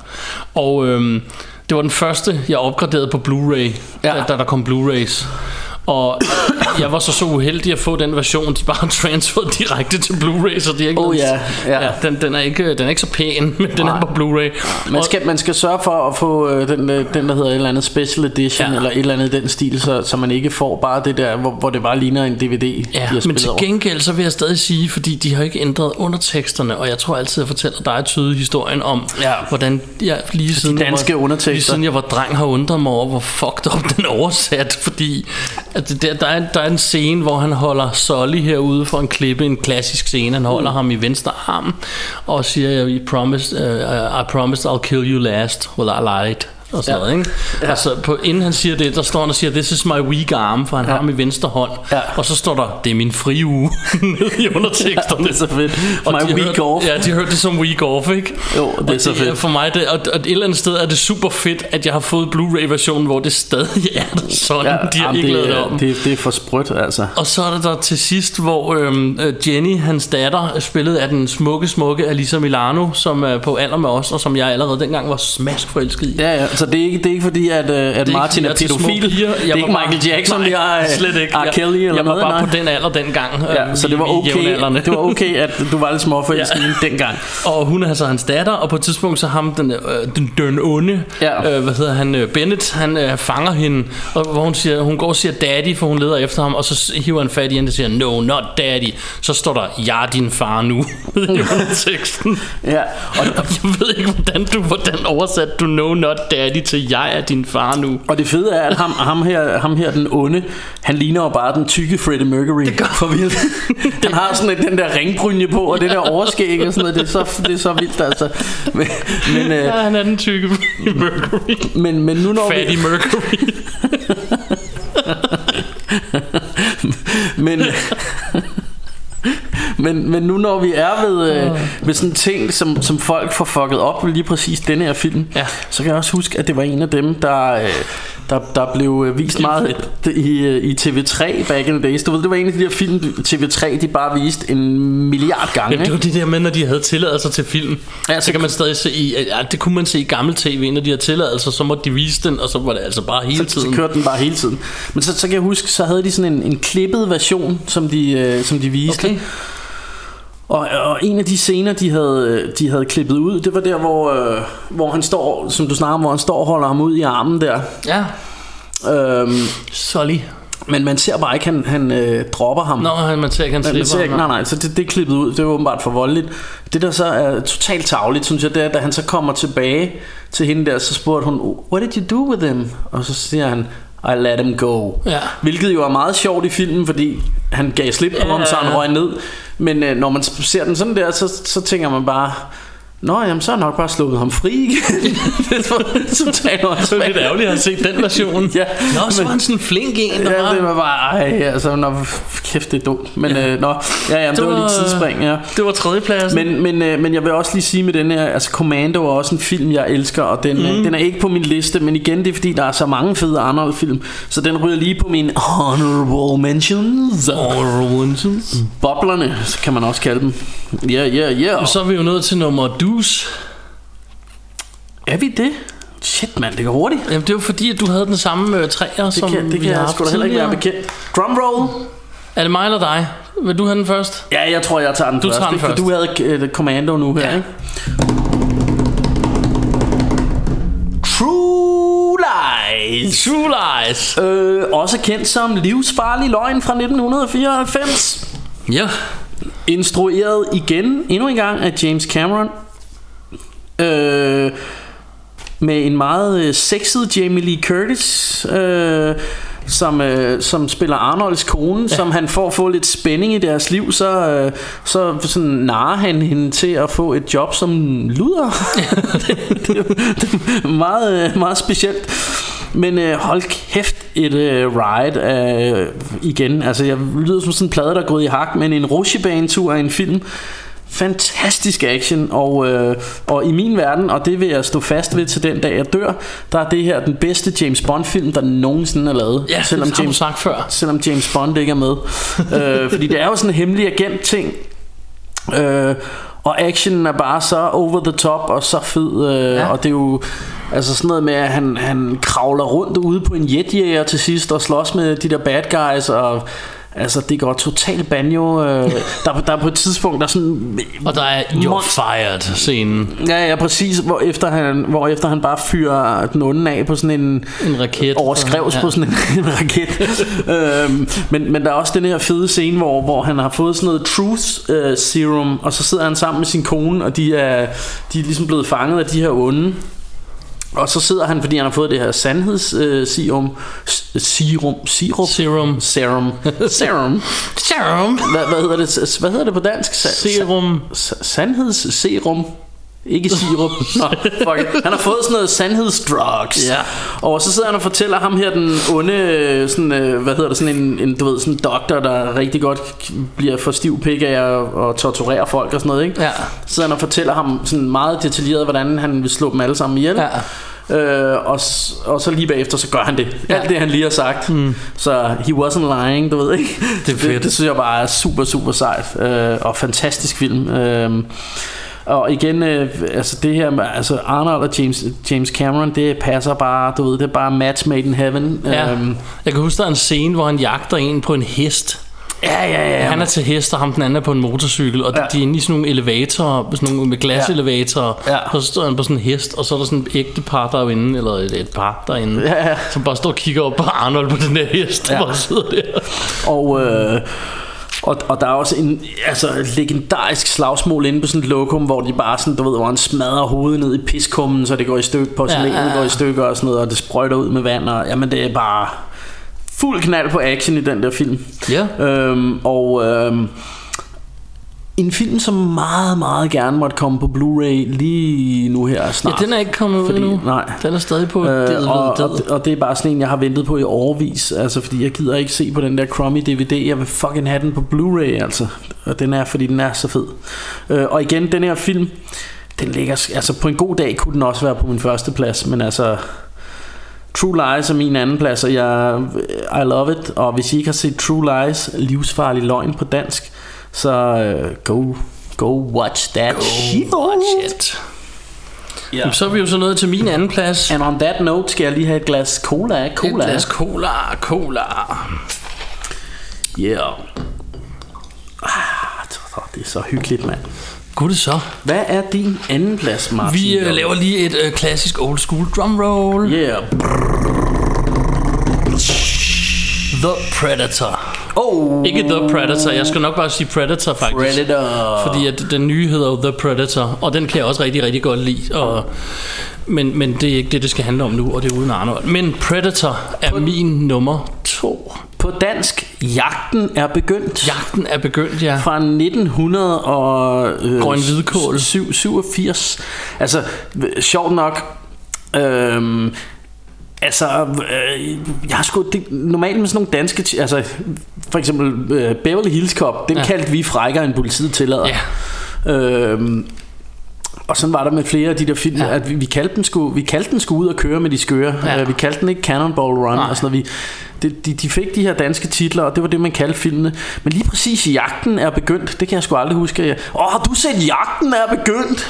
Og øhm, det var den første, jeg opgraderede på Blu-ray, Ja. ja. da, da der kom Blu-rays. Og jeg var så så uheldig at få den version, de bare <laughs> har transferet direkte til Blu-ray, så det er ikke Oh, ja, ja. ja den, den, er ikke, den er ikke så pæn, men den Nej. er på Blu-ray. Man skal, man skal sørge for at få øh, den, øh, den, der hedder et eller andet special edition, Ja. eller et eller andet den stil, så, så man ikke får bare det der, hvor, hvor det bare ligner en DVD, de Ja, men til gengæld så vil jeg stadig sige, fordi de har ikke ændret underteksterne, og jeg tror altid, jeg fortæller dig tydeligt historien om, Ja. hvordan jeg lige siden, danske jeg var, undertekster. lige siden jeg var dreng har undret mig over, hvor fucked up den er oversat, fordi at det der, der, er, der er en scene, hvor han holder Solly herude for en klippe, en klassisk scene, han holder mm. ham i venstre arm, og siger, I promised, uh, I promised I'll kill you last, well I lied og sådan Ja. ja. noget, ikke? Ja. Altså, på, inden han siger det, der står han og siger, this is my weak arm, for han ja. har ham i venstre hånd. Ja. Og så står der, det er min fri uge, <laughs> nede i underteksterne. Det er så fedt. Og My week hørte, off. Ja, de hørte det som week off, ikke? Jo, det er og så det, fedt. For mig, det, og, og et eller andet sted er det super fedt, at jeg har fået Blu-ray-versionen, hvor det stadig <laughs> er der sådan. Ja, de har jamen, ikke lavet det, om. det, det er for sprødt, altså. Og så er der der til sidst, hvor øhm, øh, Jenny, hans datter, er spillet af den smukke, smukke Alisa Milano, som er på alder med os, og som jeg allerede dengang var smask forelsket i. Ja, ja, så det er ikke, det er ikke fordi, at, øh, at ikke, Martin er jeg er pædofil. Det er Jeg ikke var Michael Jackson, Nej, jeg er slet ikke. R. Kelly eller jeg var noget. bare nej. på den alder dengang. Ja, øh, så det var okay, det var okay, at du var lidt småforelsket Ja. dengang. Og hun er altså hans datter, og på et tidspunkt så ham, den, øh, den, den onde, Ja. øh, hvad hedder han, øh, Bennett, han øh, fanger hende, og hvor hun, siger, hun går og siger daddy, for hun leder efter ham, og så hiver han fat i hende og siger, no, not daddy. Så står der, jeg er din far nu, <laughs> i teksten. Ja, og, Og jeg ved ikke, hvordan du hvordan oversat du no, not daddy til, jeg er din far nu. og det fede er, at ham, ham, her, ham her, den onde, han ligner jo bare den tykke Freddie Mercury. Det gør for vildt. Han har sådan et, den der ringbrynje på, og det der overskæg og sådan noget. Det er så, det er så vildt, altså. Men, men, øh, Ja, han er den tykke Mercury. men, men nu når Fatty vi... Mercury. <laughs> Men, men, men nu når vi er ved, øh, ved sådan ting, som, som folk får fucket op ved lige præcis denne her film, Ja. så kan jeg også huske, at det var en af dem, der, øh, der, der blev øh, vist meget i, øh, i TV3 back in the days. Du ved, det var en af de der film, TV3 de bare viste en milliard gange. Ja, det var det der med, når de havde tilladelser til film. Ja, så- så kan man stadig se i, ja, det kunne man se i gammel tv, når de havde tilladelser, så måtte de vise den, og så var det altså bare hele Så, så tiden. kørte den bare hele tiden. Men så, så kan jeg huske, så havde de sådan en, en klippet version, som de, øh, som de viste. Okay. Og, og en af de scener, de havde, de havde klippet ud, det var der, hvor, øh, hvor han står, som du snakker om, hvor han står og holder ham ud i armen der. Ja, Øhm, Solly. men man ser bare ikke, han, han øh, dropper ham. Nå, han- man ser ikke, han man, man slipper. ser ikke, nej, nej, så det, det er klippet ud. Det er åbenbart for voldeligt. Det der så er totalt tavligt, synes jeg, det er, da han så kommer tilbage til hende der, så spurgte hun, What did you do with him? Og så siger han, I let him go. Ja. Hvilket jo er meget sjovt i filmen, fordi han gav slip på ham, så han røg ned. Men øh, når man ser den sådan der, så, så tænker man bare... Nå, jamen, så er jeg nok bare slået ham fri igen. <laughs> det er totalt Det er lidt ærgerligt at set den version. Ja, Nå, så var han sådan en flink en, der Ja, var... det var bare, ej, altså, nå, kæft, det er dumt. Men, ja. øh, nå, ja, ja, det, det var lige tidsspring, ja. Det var tredjepladsen. Men, men, øh, men jeg vil også lige sige med den her Altså Commando er også en film jeg elsker Og den, mm. den er ikke på min liste Men igen det er fordi der er så mange fede Arnold film Så den ryger lige på mine Honorable mentions Boblerne så kan man også kalde dem Ja ja ja Så er vi jo nået til nummer dus. Er vi det? Shit mand det går hurtigt Jamen, det var fordi, at du havde den samme øh, træer, Det som kan, det kan jeg sgu da heller ikke være bekendt Drumroll Er det mig eller dig? Vil du have den først? Ja jeg tror jeg tager den Du først tager den ikke? For først. du havde uh, Commando nu her Ja. ikke? True Lies True Lies. Øh, også kendt som Livsfarlig Løgn fra 1994. Ja. Instrueret igen, endnu en gang, af James Cameron. Øh, med en meget øh, sexet Jamie Lee Curtis. Øh, som, øh, som spiller Arnolds kone, ja. som han får få lidt spænding i deres liv, så, øh, så sådan narer han hende til at få et job som luder. <laughs> det, det, det er meget, øh, meget specielt. Men øh, hold kæft et øh, ride øh, igen. Altså jeg lyder som sådan en plade der er gået i hak, men en rutsjebanetur af en film. Fantastisk action og, øh, og i min verden Og det vil jeg stå fast ved til den dag jeg dør Der er det her den bedste James Bond film Der nogensinde er lavet Ja, selvom det har James, sagt før. Selvom James Bond ikke er med øh, Fordi det er jo sådan en hemmelig agent ting øh, Og actionen er bare så over the top Og så fed øh, ja. Og det er jo Altså sådan noget med at han, han kravler rundt ude på en jetjæger til sidst Og slås med de der bad guys Og Altså det går totalt banjo øh, der, der er på et tidspunkt Der er sådan Og der er You're Monster- Fired scenen. Ja, ja, præcis. Hvor efter han, hvor efter han bare fyrer den onde af på sådan en... En raket. Overskrevs ja. på sådan en, <laughs> en raket. øhm, men, men der er også den her fede scene, hvor, hvor han har fået sådan noget truth øh, serum, og så sidder han sammen med sin kone, og de er, de er ligesom blevet fanget af de her onde. Og så sidder han, fordi han har fået det her sandheds øh, serum, serum, sirup, Serum. serum, serum. Serum. <laughs> Hvad, hvad hedder det? Hvad hedder det på dansk? Sa- Serum. sa- sandhedsserum. Ikke sirup. <laughs> Nå, fuck it. Han har fået sådan noget sandhedsdrugs. Ja. Og så sidder han og fortæller ham her den onde, sådan, øh, hvad hedder det, sådan en, en du ved, sådan en doktor, der rigtig godt bliver for stiv pik af at, at torturere folk og sådan noget, ikke? Ja. Så sidder han og fortæller ham sådan meget detaljeret, hvordan han vil slå dem alle sammen ihjel. Ja. Øh, og, og så lige bagefter så gør han det Alt det han lige har sagt mm. Så he wasn't lying Du ved ikke Det er fedt. det, det synes jeg bare er super super sejt øh, Og fantastisk film øh, og igen, øh, altså det her med altså Arnold og James, James Cameron, det passer bare, du ved, det er bare match made in heaven. Ja. Øhm, Jeg kan huske, der er en scene, hvor han jagter en på en hest. ja, ja, ja. Han er til hest, og ham den anden er på en motorcykel, og Ja. ja. de er inde i sådan nogle elevatorer, sådan nogle med glaselevatorer, Ja. og så står han på sådan en hest, og så er der sådan et ægte par derinde, eller et, et par derinde, Ja, ja. som bare står og kigger op på Arnold på den der hest, Ja. og bare sidder der. Og, øh, og, og der er også en altså, legendarisk slagsmål inde på sådan et lokum, hvor de bare sådan, du ved, hvor han smadrer hovedet ned i piskummen, så det går i stykker, porcelænet ja, Ja, ja, går i stykker og sådan noget, og det sprøjter ud med vand, og jamen det er bare fuld knald på action i den der film. Ja. Øhm, og øhm, en film, som meget, meget gerne måtte komme på Blu-ray lige nu her Ja, snart. den er ikke kommet ud Fordi- endnu. nej. Den er stadig på øh, det, og, det, og, og det er bare sådan en Jeg har ventet på i overvis Altså fordi jeg gider ikke se på den der crummy DVD Jeg vil fucking have den på Blu-ray altså Og den er fordi den er så fed øh, Og igen den her film Den ligger Altså på en god dag kunne den også være på min første plads Men altså True Lies er min anden plads Og jeg I love it Og hvis I ikke har set True Lies Livsfarlig løgn på dansk Så øh, go Go watch that shit Watch it. Ja. Så er vi jo så nået til min anden plads. And on that note skal jeg lige have et glas cola Cola Et glas cola, cola. Yeah. Ah, det er så hyggeligt, mand. Gud det så. Hvad er din anden plads, Martin? Vi øh, laver lige et øh, klassisk old school drum roll. Yeah. The Predator. Oh, Ikke The Predator, jeg skal nok bare sige Predator faktisk. Predator. Fordi at den nye hedder The Predator, og den kan jeg også rigtig, rigtig godt lide. Og Men, men det er ikke det, det skal handle om nu, og det er uden Arnold. Men Predator er min nummer to. På dansk, Jagten er begyndt. Jagten er begyndt, ja. Fra 1900 og... Øh, Grøn hvidkål. 7, 87. Altså, sjovt nok... Øh, Altså, øh, jeg har sgu det, normalt med sådan nogle danske, altså for eksempel øh, Beverly Hills Cop, den Ja. kaldte vi frækkere end politiet tillader. Ja. Øhm, og sådan var der med flere af de der film, Ja. at vi, vi, kaldte den sgu, vi kaldte den sgu ud og køre med de skøre. Ja. Ja. vi kaldte den ikke Cannonball Run Nej. og sådan noget. Vi, de, de, de fik de her danske titler, og det var det, man kaldte filmene. Men lige præcis Jagten er begyndt, det kan jeg sgu aldrig huske. Åh, har du set Jagten er begyndt?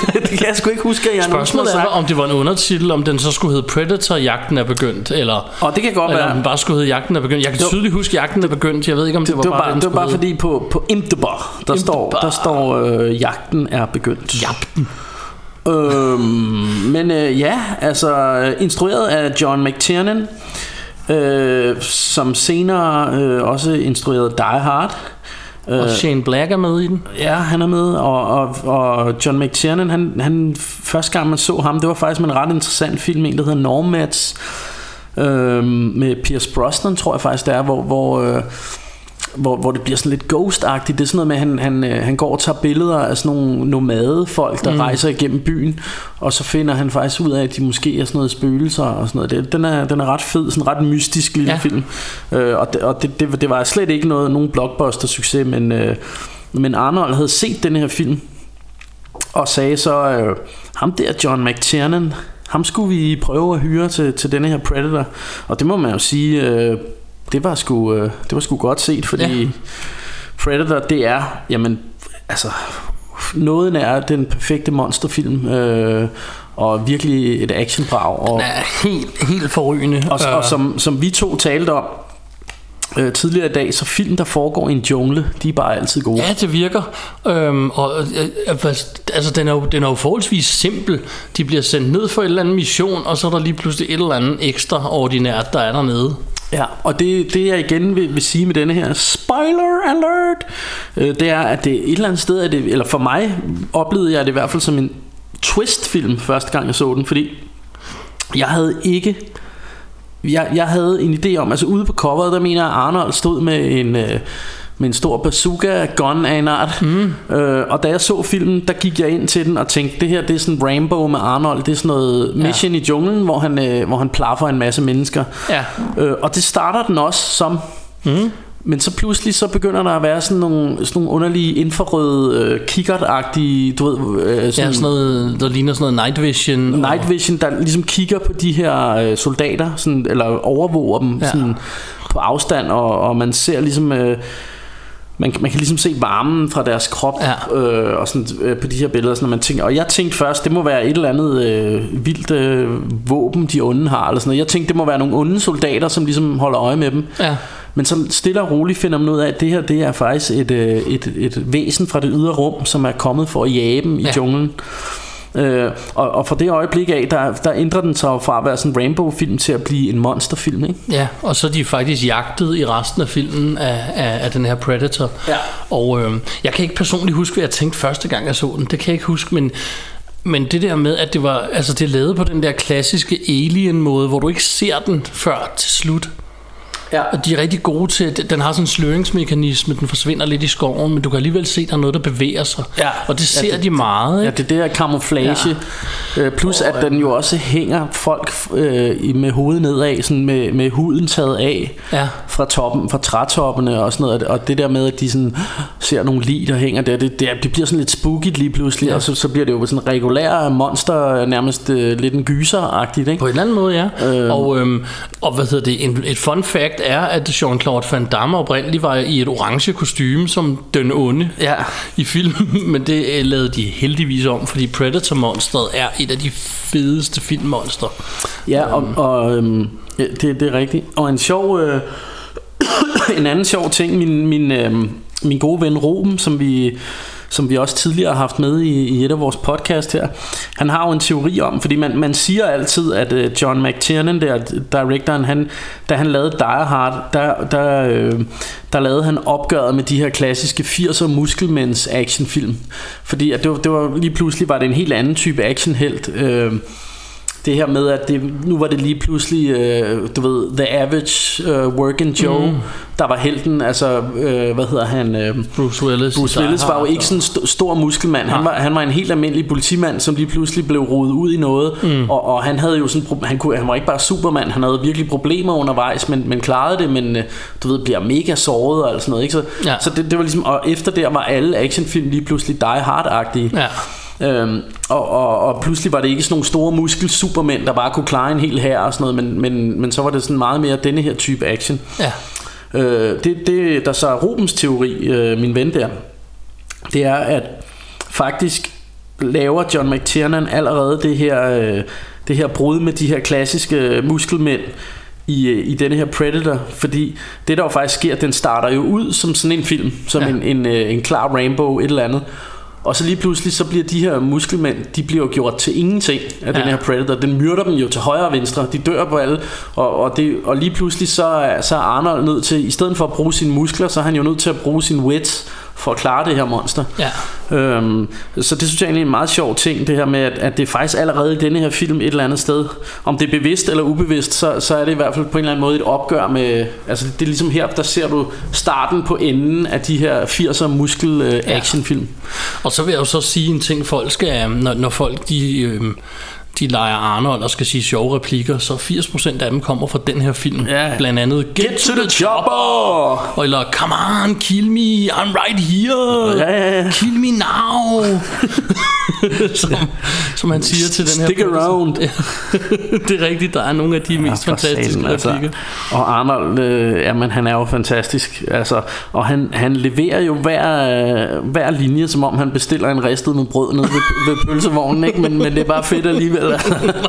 <laughs> det kan jeg sgu ikke huske, at jeg Spørgsmålet er, sagt. om det var en undertitel, om den så skulle hedde Predator, Jagten er begyndt, eller, Og det kan godt eller om være. den bare skulle hedde Jagten er begyndt. Jeg kan var- tydeligt huske, Jagten er begyndt. Jeg ved ikke, om det, Det, det var bare bare, den det var bare fordi på, på IMDb, der står, IMDb. der står øh, jagten er begyndt. Jagten. Øhm, men øh, ja, altså instrueret af John McTiernan, øh, som senere øh, også instruerede Die Hard. Og Shane Black er med i den. Ja, han er med, og, og, og John McTiernan, han, han, første gang man så ham, det var faktisk med en ret interessant film, en der hedder Nomads, øh, med Pierce Brosnan, tror jeg faktisk det er, hvor, hvor, øh, hvor, hvor det bliver sådan lidt ghost-agtigt. Det er sådan noget med, at han, han, øh, han går og tager billeder af sådan nogle nomadefolk, der mm. rejser igennem byen, og så finder han faktisk ud af, at de måske er sådan noget spøgelser og sådan noget. Det, den, er, den er ret fed, sådan en ret mystisk lille ja. film. Øh, og det, og det, det, det var slet ikke noget, nogen blockbuster-succes, men, øh, men Arnold havde set den her film, og sagde så, øh, ham der John McTiernan, ham skulle vi prøve at hyre til, til denne her Predator. Og det må man jo sige, øh, det, var sgu, øh, det var sgu godt set, fordi Ja. Predator, det er, jamen, altså, noget er den perfekte monsterfilm, øh, og virkelig et actionbrag. Og, Den er helt, helt forrygende. og, og som, som vi to talte om øh, tidligere i dag, så film, der foregår i en jungle, de er bare altid gode. Ja, det virker. Øhm, og øh, øh, altså, den er, jo, den er jo forholdsvis simpel. De bliver sendt ned for en eller anden mission, og så er der lige pludselig et eller andet ekstraordinært, der er dernede. Ja, og det, det jeg igen vil, vil sige med denne her spoiler alert, øh, det er, at det et eller andet sted, er det, eller for mig oplevede jeg det i hvert fald som en twist-film første gang jeg så den, fordi jeg havde ikke jeg, jeg havde en idé om, altså ude på coveret, der mener jeg, Arnold stod med en, øh, med en stor bazooka gun af en art. Mm. Øh, og da jeg så filmen, der gik jeg ind til den og tænkte, det her det er sådan Rambo med Arnold, det er sådan noget Mission ja. i junglen, hvor han, øh, hvor han plaffer en masse mennesker. Ja. Øh, og det starter den også som. Mm. Men så pludselig så begynder der at være sådan nogle, sådan nogle underlige infrarøde øh, kikkert-agtige, du ved, øh, Ja, sådan noget, der ligner sådan noget night vision. night vision, der ligesom kigger på de her øh, soldater, sådan, eller overvåger dem ja. sådan, på afstand, og, og man ser ligesom... Øh, man, man kan ligesom se varmen fra deres krop Ja. øh, og sådan, øh, på de her billeder. Sådan, man tænker, og jeg tænkte først, det må være et eller andet øh, vildt øh, våben, de onde har. Eller sådan noget. Jeg tænkte, det må være nogle onde soldater, som ligesom holder øje med dem. Ja. Men så stille og roligt finder man ud af, at det her det er faktisk et, øh, et, et væsen fra det ydre rum, som er kommet for at jage dem i ja. junglen. Øh, og, og fra det øjeblik af, der, der ændrer den sig fra at være sådan en Rainbow-film til at blive en monsterfilm. Ikke? Ja, og så er de faktisk jagtet i resten af filmen af, af, af den her Predator. Ja. Og øh, jeg kan ikke personligt huske, hvad jeg tænkte første gang, jeg så den. Det kan jeg ikke huske, men, men det der med, at det var altså det er lavet på den der klassiske alien-måde, hvor du ikke ser den før til slut. Ja. Og de er rigtig gode til, den har sådan en sløringsmekanisme, den forsvinder lidt i skoven, men du kan alligevel se, at der er noget, der bevæger sig. Ja. Og det ser Ja, ja, det- de meget, Ja, ikke? det er det her camouflage. Ja. Øh, plus at den jo også hænger folk øh, med hovedet nedad, sådan med, med huden taget af Ja. fra toppen, fra trætoppene og sådan noget. Og det der med, at de sådan ser nogle lig, der hænger der, det, det, det bliver sådan lidt spooky lige pludselig, ja. og så, så bliver det jo sådan en regulær monster, nærmest øh, lidt en gyser-agtigt, ikke? På en eller anden måde, ja. Øh. Og, øhm, og hvad hedder det, en, et fun fact er, at Jean-Claude Van Damme oprindeligt var i et orange kostume som den onde Ja. i filmen, <laughs> men det øh, lavede de heldigvis om, fordi Predator-monstret er et af de fedeste filmmonster. Ja, og, og øhm, det, det er rigtigt. Og en sjov, øh, <coughs> en anden sjov ting, min, min, øh, min gode ven Ruben, som vi som vi også tidligere har haft med i, i et af vores podcast her. Han har jo en teori om, fordi man, man siger altid, at øh, John McTiernan, der directoren, han, da han lavede Die Hard, der, der, øh, der lavede han opgøret med de her klassiske 80'er muskelmænds actionfilm. Fordi at det, var, det var lige pludselig var det en helt anden type actionhelt. Øh, det her med, at det, nu var det lige pludselig, øh, du ved, The Average øh, Working Joe, mm. der var helten, altså, øh, hvad hedder han? Øh, Bruce Willis. Bruce Willis var jo ikke sådan en st- stor muskelmand. Han var, han var en helt almindelig politimand, som lige pludselig blev rodet ud i noget, mm. og, og han havde jo sådan, han, kunne, han var ikke bare Superman, han havde virkelig problemer undervejs, men, men klarede det, men øh, du ved, bliver mega såret og alt sådan noget, ikke? Så, Ja. så det, det var ligesom, og efter der var alle actionfilm lige pludselig Die Hard-agtige. Ja. Øhm, og, og, og pludselig var det ikke sådan nogle store muskel supermænd Der bare kunne klare en hel her og sådan noget men, men, men så var det sådan meget mere denne her type action Ja. øh, det, det der så er Rubens teori øh, Min ven der Det er at faktisk Laver John McTiernan allerede det her øh, Det her brud med de her klassiske muskelmænd i, øh, i denne her Predator Fordi det der jo faktisk sker Den starter jo ud som sådan en film Som Ja. ja. en, en, øh, en klar Rainbow Et eller andet og så lige pludselig så bliver de her muskelmænd De bliver jo gjort til ingenting af ja. den her Predator. Den myrder dem jo til højre og venstre. De dør på alle. Og, og, det, og lige pludselig så så er Arnold nødt til I stedet for at bruge sine muskler Så er han jo nødt til at bruge sin wits For at klare det her monster. Ja. Øhm, så det synes jeg egentlig er en meget sjov ting Det her med at, at det er faktisk allerede i denne her film Et eller andet sted. Om det er bevidst eller ubevidst så, så er det i hvert fald på en eller anden måde et opgør med Altså det er ligesom her Der ser du starten på enden Af de her 80'er muskel øh, actionfilm. Og så vil jeg jo så sige en ting, folk skal, når, når folk de, øh, de leger Arnold og skal sige sjove replikker, så 80% af dem kommer fra den her film. Ja. Blandt andet Get, to the chopper! Og eller Come on, kill me, I'm right here. Ja, ja, ja. Kill me now. <laughs> som, som han siger til den her Stick pølse. around. Ja. <laughs> det er rigtigt, der er nogle af de mest for fantastiske satan, altså. replikker. Og Arnold, øh, jamen han er jo fantastisk altså, Og han, han leverer jo hver, øh, hver linje Som om han bestiller en ristet med brød nede ved, ved pølsevognen ikke? Men, men det er bare fedt alligevel altså. <laughs>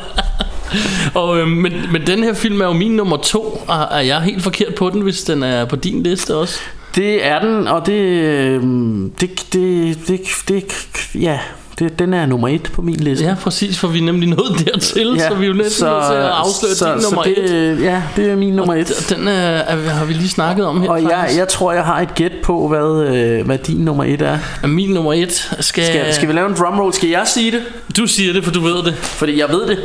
Og, øh, men, men den her film er jo min nummer to, og er jeg helt forkert på den, hvis den er på din liste også? Det er den Og det, øh, det, det, det, det Ja det, den er nummer et på min liste Ja, præcis, for vi er nemlig nået dertil, ja, så vi er jo lidt så, nødt til at afsløre så, din så nummer det, et. Ja, det er min nummer et Og Den er, er, har vi lige snakket om her, Og jeg, faktisk. jeg tror jeg har et gæt på Hvad, øh, hvad din nummer et er Og Min nummer et skal... skal, skal vi lave en drumroll? Skal jeg sige det? Du siger det, for du ved det. Fordi jeg ved det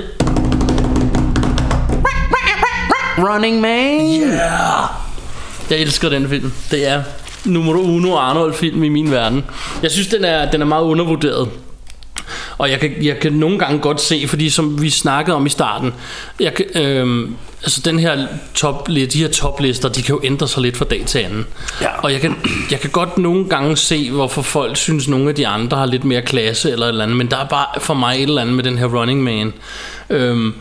Running Man Yeah! Jeg elsker den film. Det er nummer uno Arnold-film i min verden. Jeg synes, den er, den er meget undervurderet. Og jeg kan, jeg kan nogle gange godt se, fordi som vi snakkede om i starten, jeg kan, øhm, altså den her top, de her toplister, de kan jo ændre sig lidt fra dag til anden. Ja. Og jeg kan, jeg kan godt nogle gange se, hvorfor folk synes, nogle af de andre har lidt mere klasse eller et eller andet, men der er bare for mig et eller andet med den her Running Man. Øhm,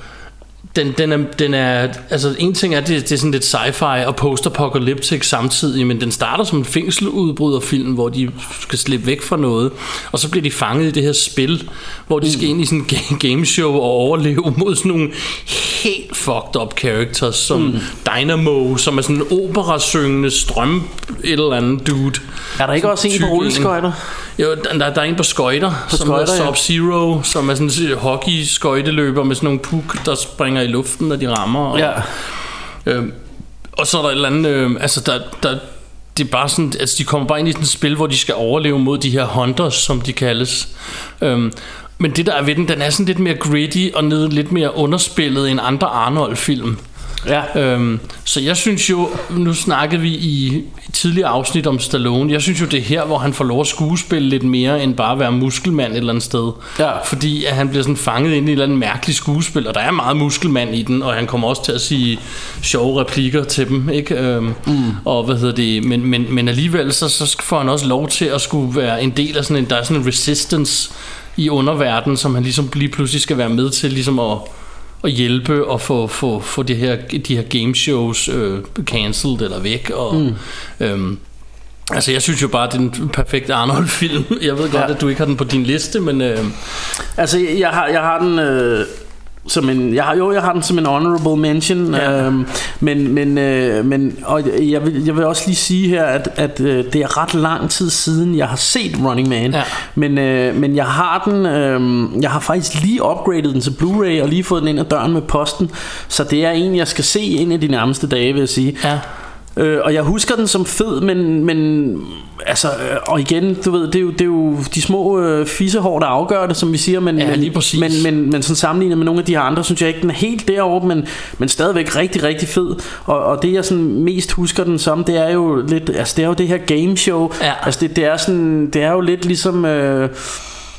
den, den, er, den er, altså en ting er, det, det er sådan lidt sci-fi og post-apocalyptic samtidig, men den starter som en fængseludbryderfilm, hvor de skal slippe væk fra noget, og så bliver de fanget i det her spil, hvor de skal ind i sådan en ga- gameshow og overleve <laughs> mod sådan nogle helt fucked up characters, som mm. Dynamo, som er sådan en operasyngende strøm et eller andet dude. Er der ikke også en på rulleskøjter? Jo, der, der er en på skøjter, som skøjter, er ja. Sub-Zero, som er sådan en hockey-skøjteløber med sådan nogle puk, der springer i luften, når de rammer. Og, Ja. øhm, og så er der et eller andet, øhm, altså der, der, det er bare sådan, altså de kommer bare ind i sådan et spil, hvor de skal overleve mod de her hunters, som de kaldes. Øhm, men det der er ved den, den er sådan lidt mere gritty og lidt mere underspillet end andre Arnold-film. Ja. Øhm, så jeg synes jo, nu snakkede vi i tidligere afsnit om Stallone, jeg synes jo det er her, hvor han får lov at skuespille lidt mere, end bare at være muskelmand et eller andet sted. Ja. Fordi at han bliver sådan fanget ind i et eller andet mærkeligt skuespil, og der er meget muskelmand i den, og han kommer også til at sige sjove replikker til dem, ikke? Øhm, mm. Og hvad hedder det, men, men, men alligevel så, så får han også lov til at skulle være en del af sådan en, der er sådan en resistance i underverdenen, som han ligesom lige pludselig skal være med til, ligesom at at hjælpe og få, få, få det her, de her game shows øh, cancelled eller væk. Og, mm. øhm, altså jeg synes jo bare, det er en perfekt Arnold-film. Jeg ved godt, ja. at du ikke har den på din liste, men øh, Altså jeg har, jeg har den øh, som en, jeg har, jo, jeg har den som en honorable mention, ja. øhm, men, men, øh, men og jeg vil, jeg vil også lige sige her, at, at øh, det er ret lang tid siden, jeg har set Running Man, Ja. men, øh, men jeg har den, øh, jeg har faktisk lige upgradet den til Blu-ray, og lige fået den ind ad døren med posten, så det er en, jeg skal se ind i de nærmeste dage, vil jeg sige. Ja. Øh, og jeg husker den som fed, men, men altså, øh, og igen, du ved, det er jo, det er jo de små øh, fissehår, der afgør det, som vi siger, men, Ja, men, lige præcis. men, men, men sådan sammenlignet med nogle af de her andre, synes jeg ikke, den er helt deroppe, men, men stadigvæk rigtig, rigtig fed. Og, og det, jeg sådan mest husker den som, det er jo lidt, altså det er jo det her gameshow. Ja. Altså det, det, er sådan, det er jo lidt ligesom... Øh,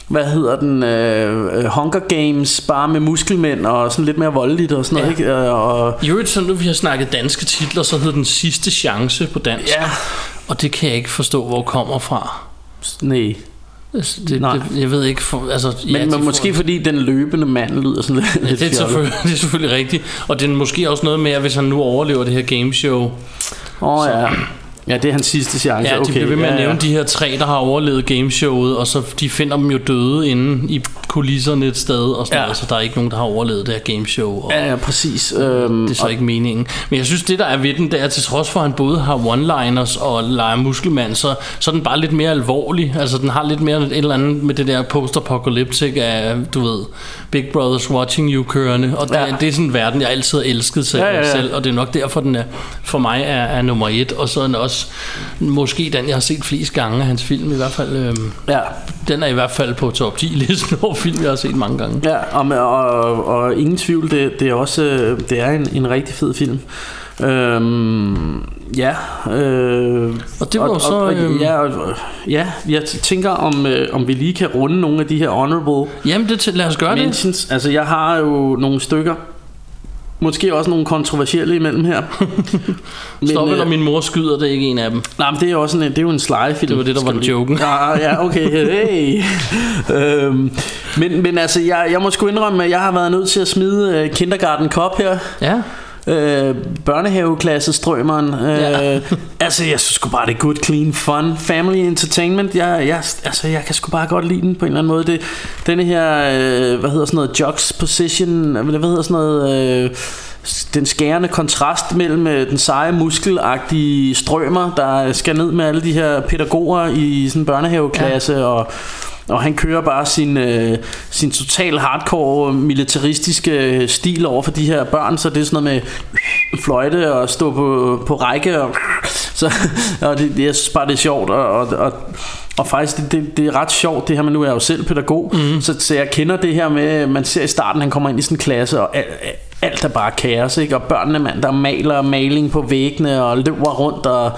hvad hedder den, øh, øh, Hunger Games, bare med muskelmænd og sådan lidt mere voldeligt og sådan noget, Ja. ikke? Øh, Og, I øvrigt, så nu vi har snakket danske titler, så hedder den sidste chance på dansk. ja, Og det kan jeg ikke forstå, hvor kommer fra. nej. Altså, Det, Nej. det, jeg ved ikke, for, altså... Men, ja, men måske får- fordi den løbende mand lyder sådan lidt, Ja, det, er selvfølgelig, <laughs> det er selvfølgelig rigtigt. Og det er måske også noget med, at hvis han nu overlever det her gameshow, Åh oh, ja. Ja, det er hans sidste chance. Ja, de okay. bliver ved med at nævne ja. de her tre, der har overlevet gameshowet, og så de finder dem jo døde inde i kulisserne et sted, og sådan Ja. noget, så der er ikke nogen, der har overlevet det her gameshow. Og Ja, ja, præcis. Øhm, det er så ikke meningen. Men jeg synes, det der er ved den, det er, at til trods for, at han både har one-liners og leger muskelmand, så, så er den bare lidt mere alvorlig. Altså, den har lidt mere et eller andet med det der post-apocalyptic af, du ved, Big Brothers Watching You kørende. Og det, ja. det er sådan en verden, jeg altid har elsket selv, Ja, ja, ja. selv og det er nok derfor, den er, for mig er, er nummer et. Og så er den også måske den, jeg har set flest gange af hans film i hvert fald. Øhm, ja. den er i hvert fald på top 10-listen <laughs> over film, jeg har set mange gange. Ja, og, og, og, og ingen tvivl, det, det er også øh, det er en, en rigtig fed film. Øhm, ja, øh, Og det var jo så, og, øhm, ja, og, ja, jeg tænker om, øh, om vi lige kan runde nogle af de her honorable Jamen, det, lad os gøre det. mentions. Altså, jeg har jo nogle stykker, måske også nogle kontroversielle imellem her. <laughs> Men, Stop, øh, når min mor skyder, det er ikke en af dem. Nej, men det er også en, det er jo en slegefilm. Det var det, der var lige- joken. Ja, ja, okay, hey. <laughs> øhm, men, men altså, jeg, jeg må sgu indrømme, at jeg har været nødt til at smide uh, Kindergarten Cup her. Ja. Øh, børnehaveklasse-strømmeren. Øh, Ja. <laughs> altså, jeg synes sgu bare, det er good, clean, fun, family entertainment. Jeg, jeg, altså, jeg kan sgu bare godt lide den på en eller anden måde. Det, denne her, øh, hvad hedder sådan noget, juxtaposition, hvad hedder sådan noget... Øh, den skærende kontrast mellem øh, den seje muskelagtige strømmer Der skal ned med alle de her pædagoger I sådan en børnehaveklasse ja. og, og han kører bare sin, øh, sin total hardcore militaristiske stil over for de her børn Så det er sådan noget med fløjte og stå på, på række og, så, og det, jeg synes bare det er sjovt og, og, og og faktisk, det, det, det er ret sjovt det her, men nu er jeg jo selv pædagog, mm. så, så jeg kender det her med, man ser i starten, han kommer ind i sådan en klasse, og alt, alt er bare kaos, ikke? Og børnene, mand, der maler maling på væggene, og løber rundt, og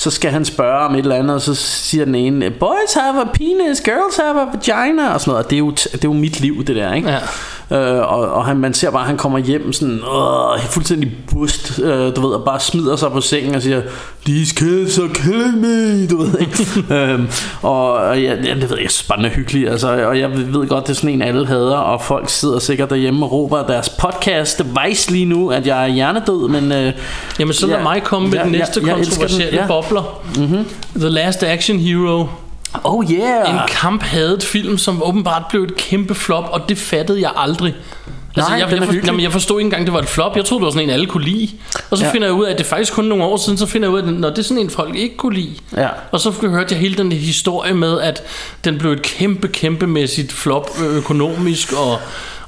så skal han spørge om et eller andet, og så siger den ene, boys have a penis, girls have a vagina, og sådan noget, og det er jo, det er jo mit liv, det der, ikke? Ja. Øh, og, og han, man ser bare, at han kommer hjem sådan, øh, fuldstændig bust, øh, du ved, og bare smider sig på sengen og siger, these kids are killing me, du ved ikke. <laughs> øhm, og og jeg, det ved jeg, jeg synes bare, den er hyggelig, altså, og jeg ved godt, det er sådan en, alle hader, og folk sidder sikkert derhjemme og råber deres podcast device lige nu, at jeg er hjernedød, men... Øh, Jamen, så lad Ja. mig komme med Ja, den ja, næste den. kontroversielle Ja. bobler. Mm-hmm. The Last Action Hero. Oh yeah! En kamphadet film, som åbenbart blev et kæmpe flop, og det fattede jeg aldrig. Altså, Nej, jeg, jeg, for, jamen, jeg forstod ikke engang, det var et flop. Jeg troede, det var sådan en, alle kunne lide. Og så Ja. finder jeg ud af, at det faktisk kun nogle år siden, så finder jeg ud af, at når det er sådan en, folk ikke kunne lide. Ja. Og så hørte jeg hele den historie med, at den blev et kæmpe, kæmpemæssigt flop økonomisk, og,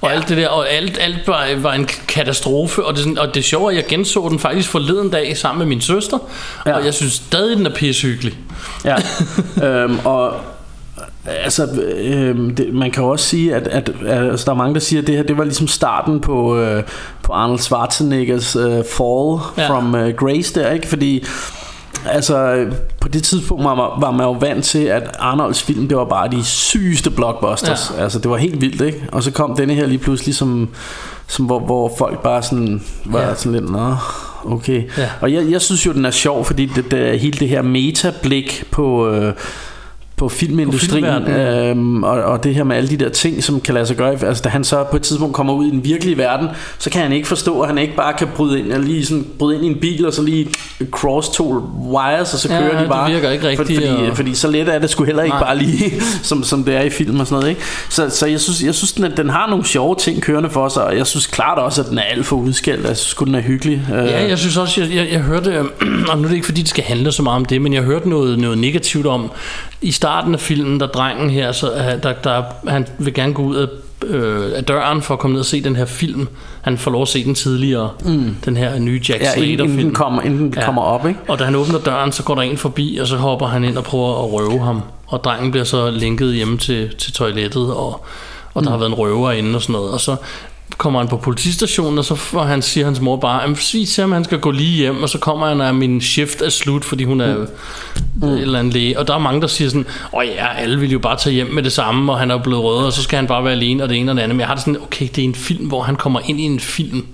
og ja. alt det der, og alt, alt var, var en katastrofe. Og det, og det sjove er, at jeg genså den faktisk forleden dag sammen med min søster, Ja. og jeg synes stadig, den er pissehyggelig. Ja, <laughs> øhm, og altså, øhm, det, man kan jo også sige, at, at, at altså, der er mange, der siger, at det her det var ligesom starten på, øh, på Arnold Schwarzeneggers øh, Fall. Ja. from øh, Grace der, ikke? Fordi altså, på det tidspunkt var, var man jo vant til, at Arnolds film, det var bare de sygeste blockbusters. Ja. Altså, det var helt vildt, ikke? Og så kom denne her lige pludselig, som, som hvor, hvor folk bare sådan, var. Ja. sådan lidt, nå, okay. Ja. Og jeg, jeg synes jo, den er sjov, fordi det, det, hele det her metablik på... Øh, på filmindustrien, På øhm, og, og det her med alle de der ting, som kan lade sig gøre. Altså da han så på et tidspunkt kommer ud i den virkelige verden, så kan han ikke forstå, at han ikke bare kan bryde ind, eller lige sådan, bryde ind i en bil, og så lige cross to wires, og så Ja, kører det de bare. virker ikke rigtigt, For, fordi, og- fordi så let er det sgu heller ikke Nej. bare lige, <laughs> som, som det er i film og sådan noget. Ikke? Så, så jeg synes, jeg synes den, den har nogle sjove ting kørende for sig, og jeg synes klart også, at den er alt for udskældt. Jeg synes, den er hyggelig. Øh, Ja, jeg synes også, jeg, jeg, jeg hørte, øh, <clears throat> og nu er det ikke fordi, det skal handle så meget om det, men jeg hørte noget, noget negativt om, i starten af filmen, der drengen her, så, øh, der, der, han vil gerne gå ud af, øh, af døren for at komme ned og se den her film. Han får lov at se den tidligere, mm. den her nye Jack ja Slater inden, den kommer, inden den Ja. kommer op, ikke? Og da han åbner døren, så går der en forbi, og så hopper han ind og prøver at røve ham. Og drengen bliver så linket hjemme til, til toilettet, og, og der har været en røver inde og sådan noget. Og så kommer han på politistationen, og så får han, siger hans mor bare, "Jamen, sig til ham, han skal gå lige hjem, og så kommer han, når min shift er slut, fordi hun er mm. et eller andet læge. Og der er mange, der siger sådan, åh ja, alle vil jo bare tage hjem med det samme, og han er blevet rød, og så skal han bare være alene, og det ene og det andet. Men jeg har det sådan, okay, det er en film, hvor han kommer ind i en film.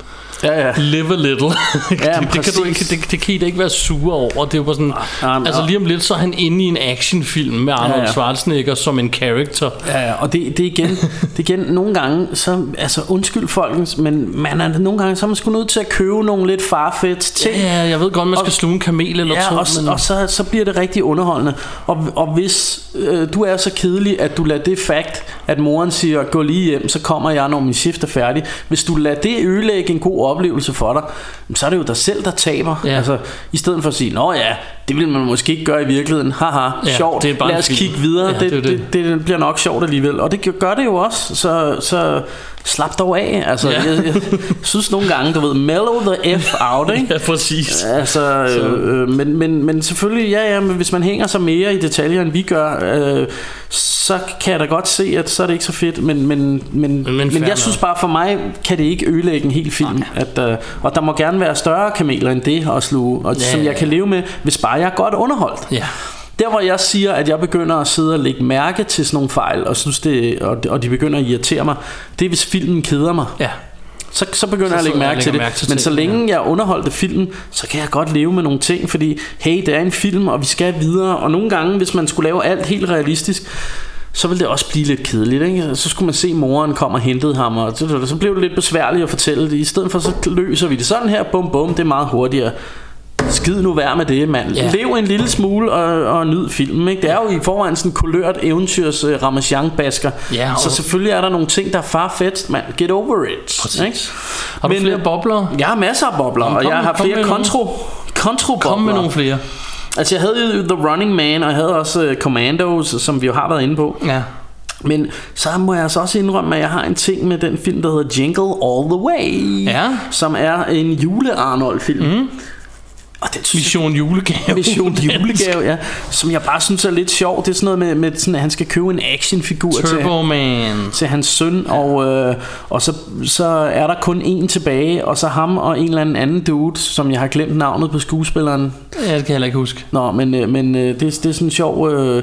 Ja, ja. Live a little. <laughs> Ja, det, det, kan du ikke, det, det kan I da ikke være sure over. Det bare sådan, nej, altså nej. lige om lidt, så er han inde i en actionfilm med Arnold Ja, ja. Schwarzenegger som en character. Ja, ja, og det, det igen, det igen nogle gange, så, altså undskyld folkens, men man er nogle gange, så er man sgu nødt til at købe nogle lidt farfetch ting. Ja, jeg ved godt, man skal Og- sluge en kamel eller Ja, to, og, men... og så, så bliver det rigtig underholdende. Og, og hvis øh, du er så kedelig, at du lader det fakt, at moren siger, gå lige hjem, så kommer jeg, når min shift er færdig. Hvis du lader det ødelægge en god oplevelse for dig, så er det jo dig selv, der taber. Ja. Altså, I stedet for at sige, nå ja, det vil man måske ikke gøre i virkeligheden. Haha, Ja, sjovt. det er bare Lad os kigge videre. Ja, det, det det, det, det bliver nok sjovt alligevel. Og det gør det jo også. Så, så slap dog af. Altså, Ja. jeg, jeg, synes nogle gange, du ved, mellow the F out, ikke? <laughs> Ja, præcis. Altså, øh, øh, men, men, men selvfølgelig, ja, ja, men hvis man hænger sig mere i detaljer, end vi gør, øh, så kan jeg da godt se, at så er det ikke så fedt, men, men, men, men, men jeg synes bare, for mig kan det ikke ødelægge en hel film, at, øh, og der må gerne være større kameler end det at sluge, og, Ja, som ja, jeg kan leve med, hvis bare jeg er godt underholdt. Ja. Der hvor jeg siger at jeg begynder at sidde og lægge mærke til sådan nogle fejl Og synes det, og, og de begynder at irritere mig Det er hvis filmen keder mig Ja. så, så begynder Så jeg at lægge jeg mærke til det. mærke til Men så længe jeg underholdte filmen, så kan jeg godt leve med nogle ting, fordi hey, det er en film, og vi skal videre. Og nogle gange, hvis man skulle lave alt helt realistisk, så ville det også blive lidt kedeligt. Ikke? Så skulle man se, at moren kom og hentede ham, og så, så blev det lidt besværligt at fortælle det. I stedet for, så løser vi det sådan her, bum bum, det er meget hurtigere. Skid nu værd med det, mand. Ja. Lev en lille smule og, og nyd filmen. Ikke? Det er jo i forvejen sådan en kulørt eventyrs uh, Ramachan-basker. Ja, så selvfølgelig er der nogle ting, der er farfetched, mand. Get over it. Præcis. Ikke? Har du Men, flere øh, bobler? Jeg har masser af bobler, Kom, og jeg har flere kontro, kontro Kom med nogle flere. Altså jeg havde jo The Running Man, og jeg havde også uh, Commandos, som vi jo har været inde på. Ja. Men så må jeg altså også indrømme, at jeg har en ting med den film, der hedder Jingle All The Way. Ja. Som er en jule-Arnold-film. Mm. Og den synes Mission julegave. Mission <laughs> julegave, ja. Som jeg bare synes er lidt sjov. Det er sådan noget med, med sådan, at han skal købe en actionfigur til, Turbo Man. til hans søn, og, øh, og så, så er der kun en tilbage, og så ham og en eller anden anden dude, som jeg har glemt navnet på skuespilleren. Ja, det kan jeg heller ikke huske. Nå, men, øh, men øh, det, det er sådan en sjov... Øh,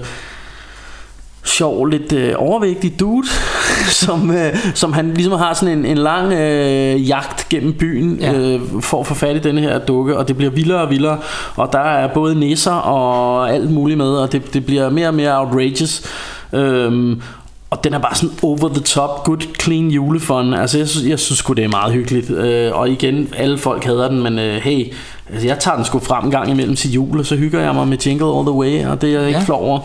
sjov, lidt øh, overvægtig dude, <laughs> som, øh, som han ligesom har sådan en, en lang øh, jagt gennem byen Ja. øh, for at få fat i den her dukke, og det bliver vildere og vildere, og der er både nisser og alt muligt med, og det, det bliver mere og mere outrageous. Øhm, og den er bare sådan over the top, good clean julefun. Altså jeg synes, jeg synes sgu det er meget hyggeligt. Øh, og igen, alle folk hader den, men øh, hey, altså, jeg tager den sgu frem en gang imellem til jul, og så hygger jeg mig med Jingle All The Way, og det er jeg ikke Ja. flov over.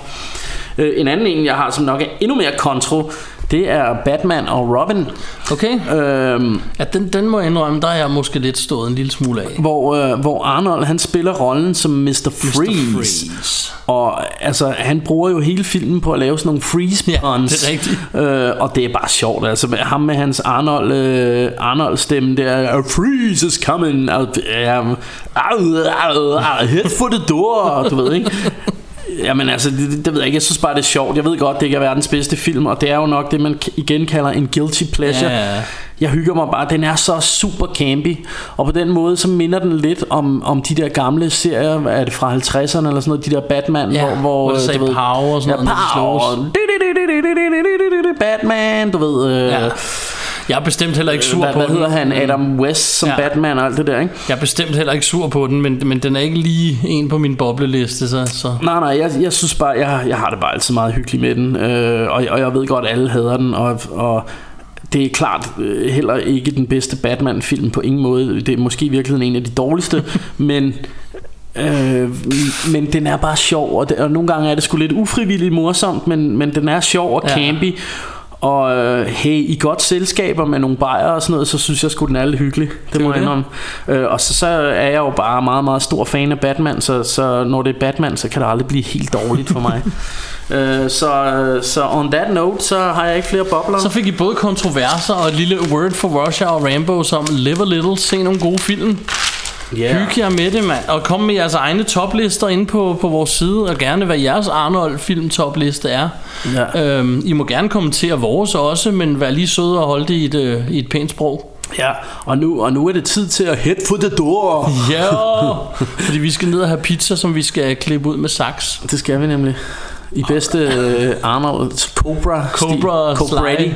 Øh, en anden en, jeg har, som nok er endnu mere kontro, det er Batman og Robin. Okay. Øhm, Ja, den, den må jeg indrømme, der er jeg måske lidt stået en lille smule af. hvor, øh, hvor Arnold han spiller rollen som Mr. Freeze. Freeze. Og altså, han bruger jo hele filmen på at lave sådan nogle freeze Ja, puns. det er rigtigt. Øh, og det er bare sjovt. Altså, med ham med hans Arnold, øh, Arnold stemme der. "A Freeze is coming. Uh, um, head for the door. Du ved ikke. Jamen altså, det, det ved jeg ikke. Jeg synes bare, det er sjovt. Jeg ved godt, det ikke er verdens bedste film, og det er jo nok det, man igen kalder en guilty pleasure. Ja, ja. Jeg hygger mig bare. Den er så super campy, og på den måde, så minder den lidt om, om de der gamle serier, er det fra 50'erne eller sådan noget, de der Batman, Ja, hvor, hvor, hvor øh, du ved- power og sådan ja, noget, power. Batman, du ved. Øh, Ja. Jeg er bestemt heller ikke sur hvad, på hvad den. hedder han? Adam West som Ja. Batman og alt det der, ikke? Jeg er bestemt heller ikke sur på den, men, men den er ikke lige en på min bobleliste, så, så. Nej, nej, jeg, jeg synes bare, jeg, jeg har det bare altid meget hyggeligt med den, øh, og, og jeg ved godt, at alle hader den, og, og det er klart øh, heller ikke den bedste Batman-film på ingen måde. Det er måske i virkeligheden en af de dårligste, <laughs> men... Øh, men den er bare sjov og, det, og nogle gange er det sgu lidt ufrivilligt morsomt Men, men den er sjov og Ja. Og øh, hey, i godt selskaber med nogle bajer og sådan noget Så synes jeg sgu den er lidt hyggelig Det er må det. jeg indrømme øh, Og så, så er jeg jo bare meget meget stor fan af Batman Så, så når det er Batman Så kan det aldrig blive helt dårligt for mig <laughs> øh, så, så on that note Så har jeg ikke flere bobler Så fik I både kontroverser og et lille word for Russia og Rambo som Live a Little, se nogle gode film. Yeah. Hygge jer med det, mand. Og kom med jeres egne toplister inde på, på vores side, og gerne hvad jeres Arnold film topliste er. Ja. Øhm, I må gerne kommentere vores også, men vær lige søde og holde det i et, øh, i et pænt sprog. ja, og nu, og nu er det tid til at head for the door Ja, <laughs> fordi vi skal ned og have pizza, som vi skal klippe ud med saks. Det skal vi nemlig. I bedste øh, Arnold Cobra Cobra Cobretti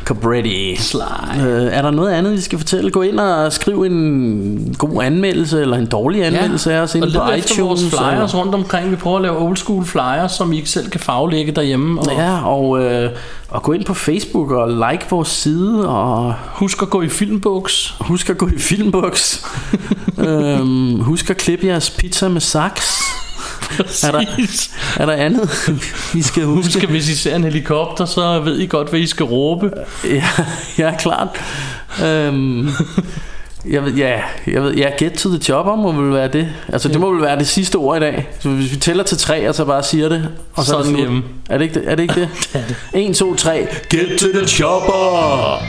Sly. Cobretti Sly. øh, Er der noget andet, vi skal fortælle? Gå ind og skriv en god anmeldelse Eller en dårlig anmeldelse af os inde på efter vores iTunes flyers rundt omkring. Vi prøver at lave old school flyers, som I ikke selv kan faglægge derhjemme. Og Ja, og, øh, og gå ind på Facebook og like vores side Og husk at gå i filmbuks. husk at gå i Filmbox <laughs> øhm, Husk at klippe jeres pizza med saks <laughs> Er der, er der andet, <laughs> vi skal huske? Husk, hvis I ser en helikopter, så ved I godt, hvad I skal råbe. Ja, ja klart. Øhm, jeg ved, ja, jeg ved, ja, get to the chopper må vel være det. Altså, det må vel være det sidste ord i dag. Så hvis vi tæller til tre, og så bare siger det, og så, Så er er det nu. Er det ikke det? Er det ikke det? 1, 2, 3. Get to the chopper!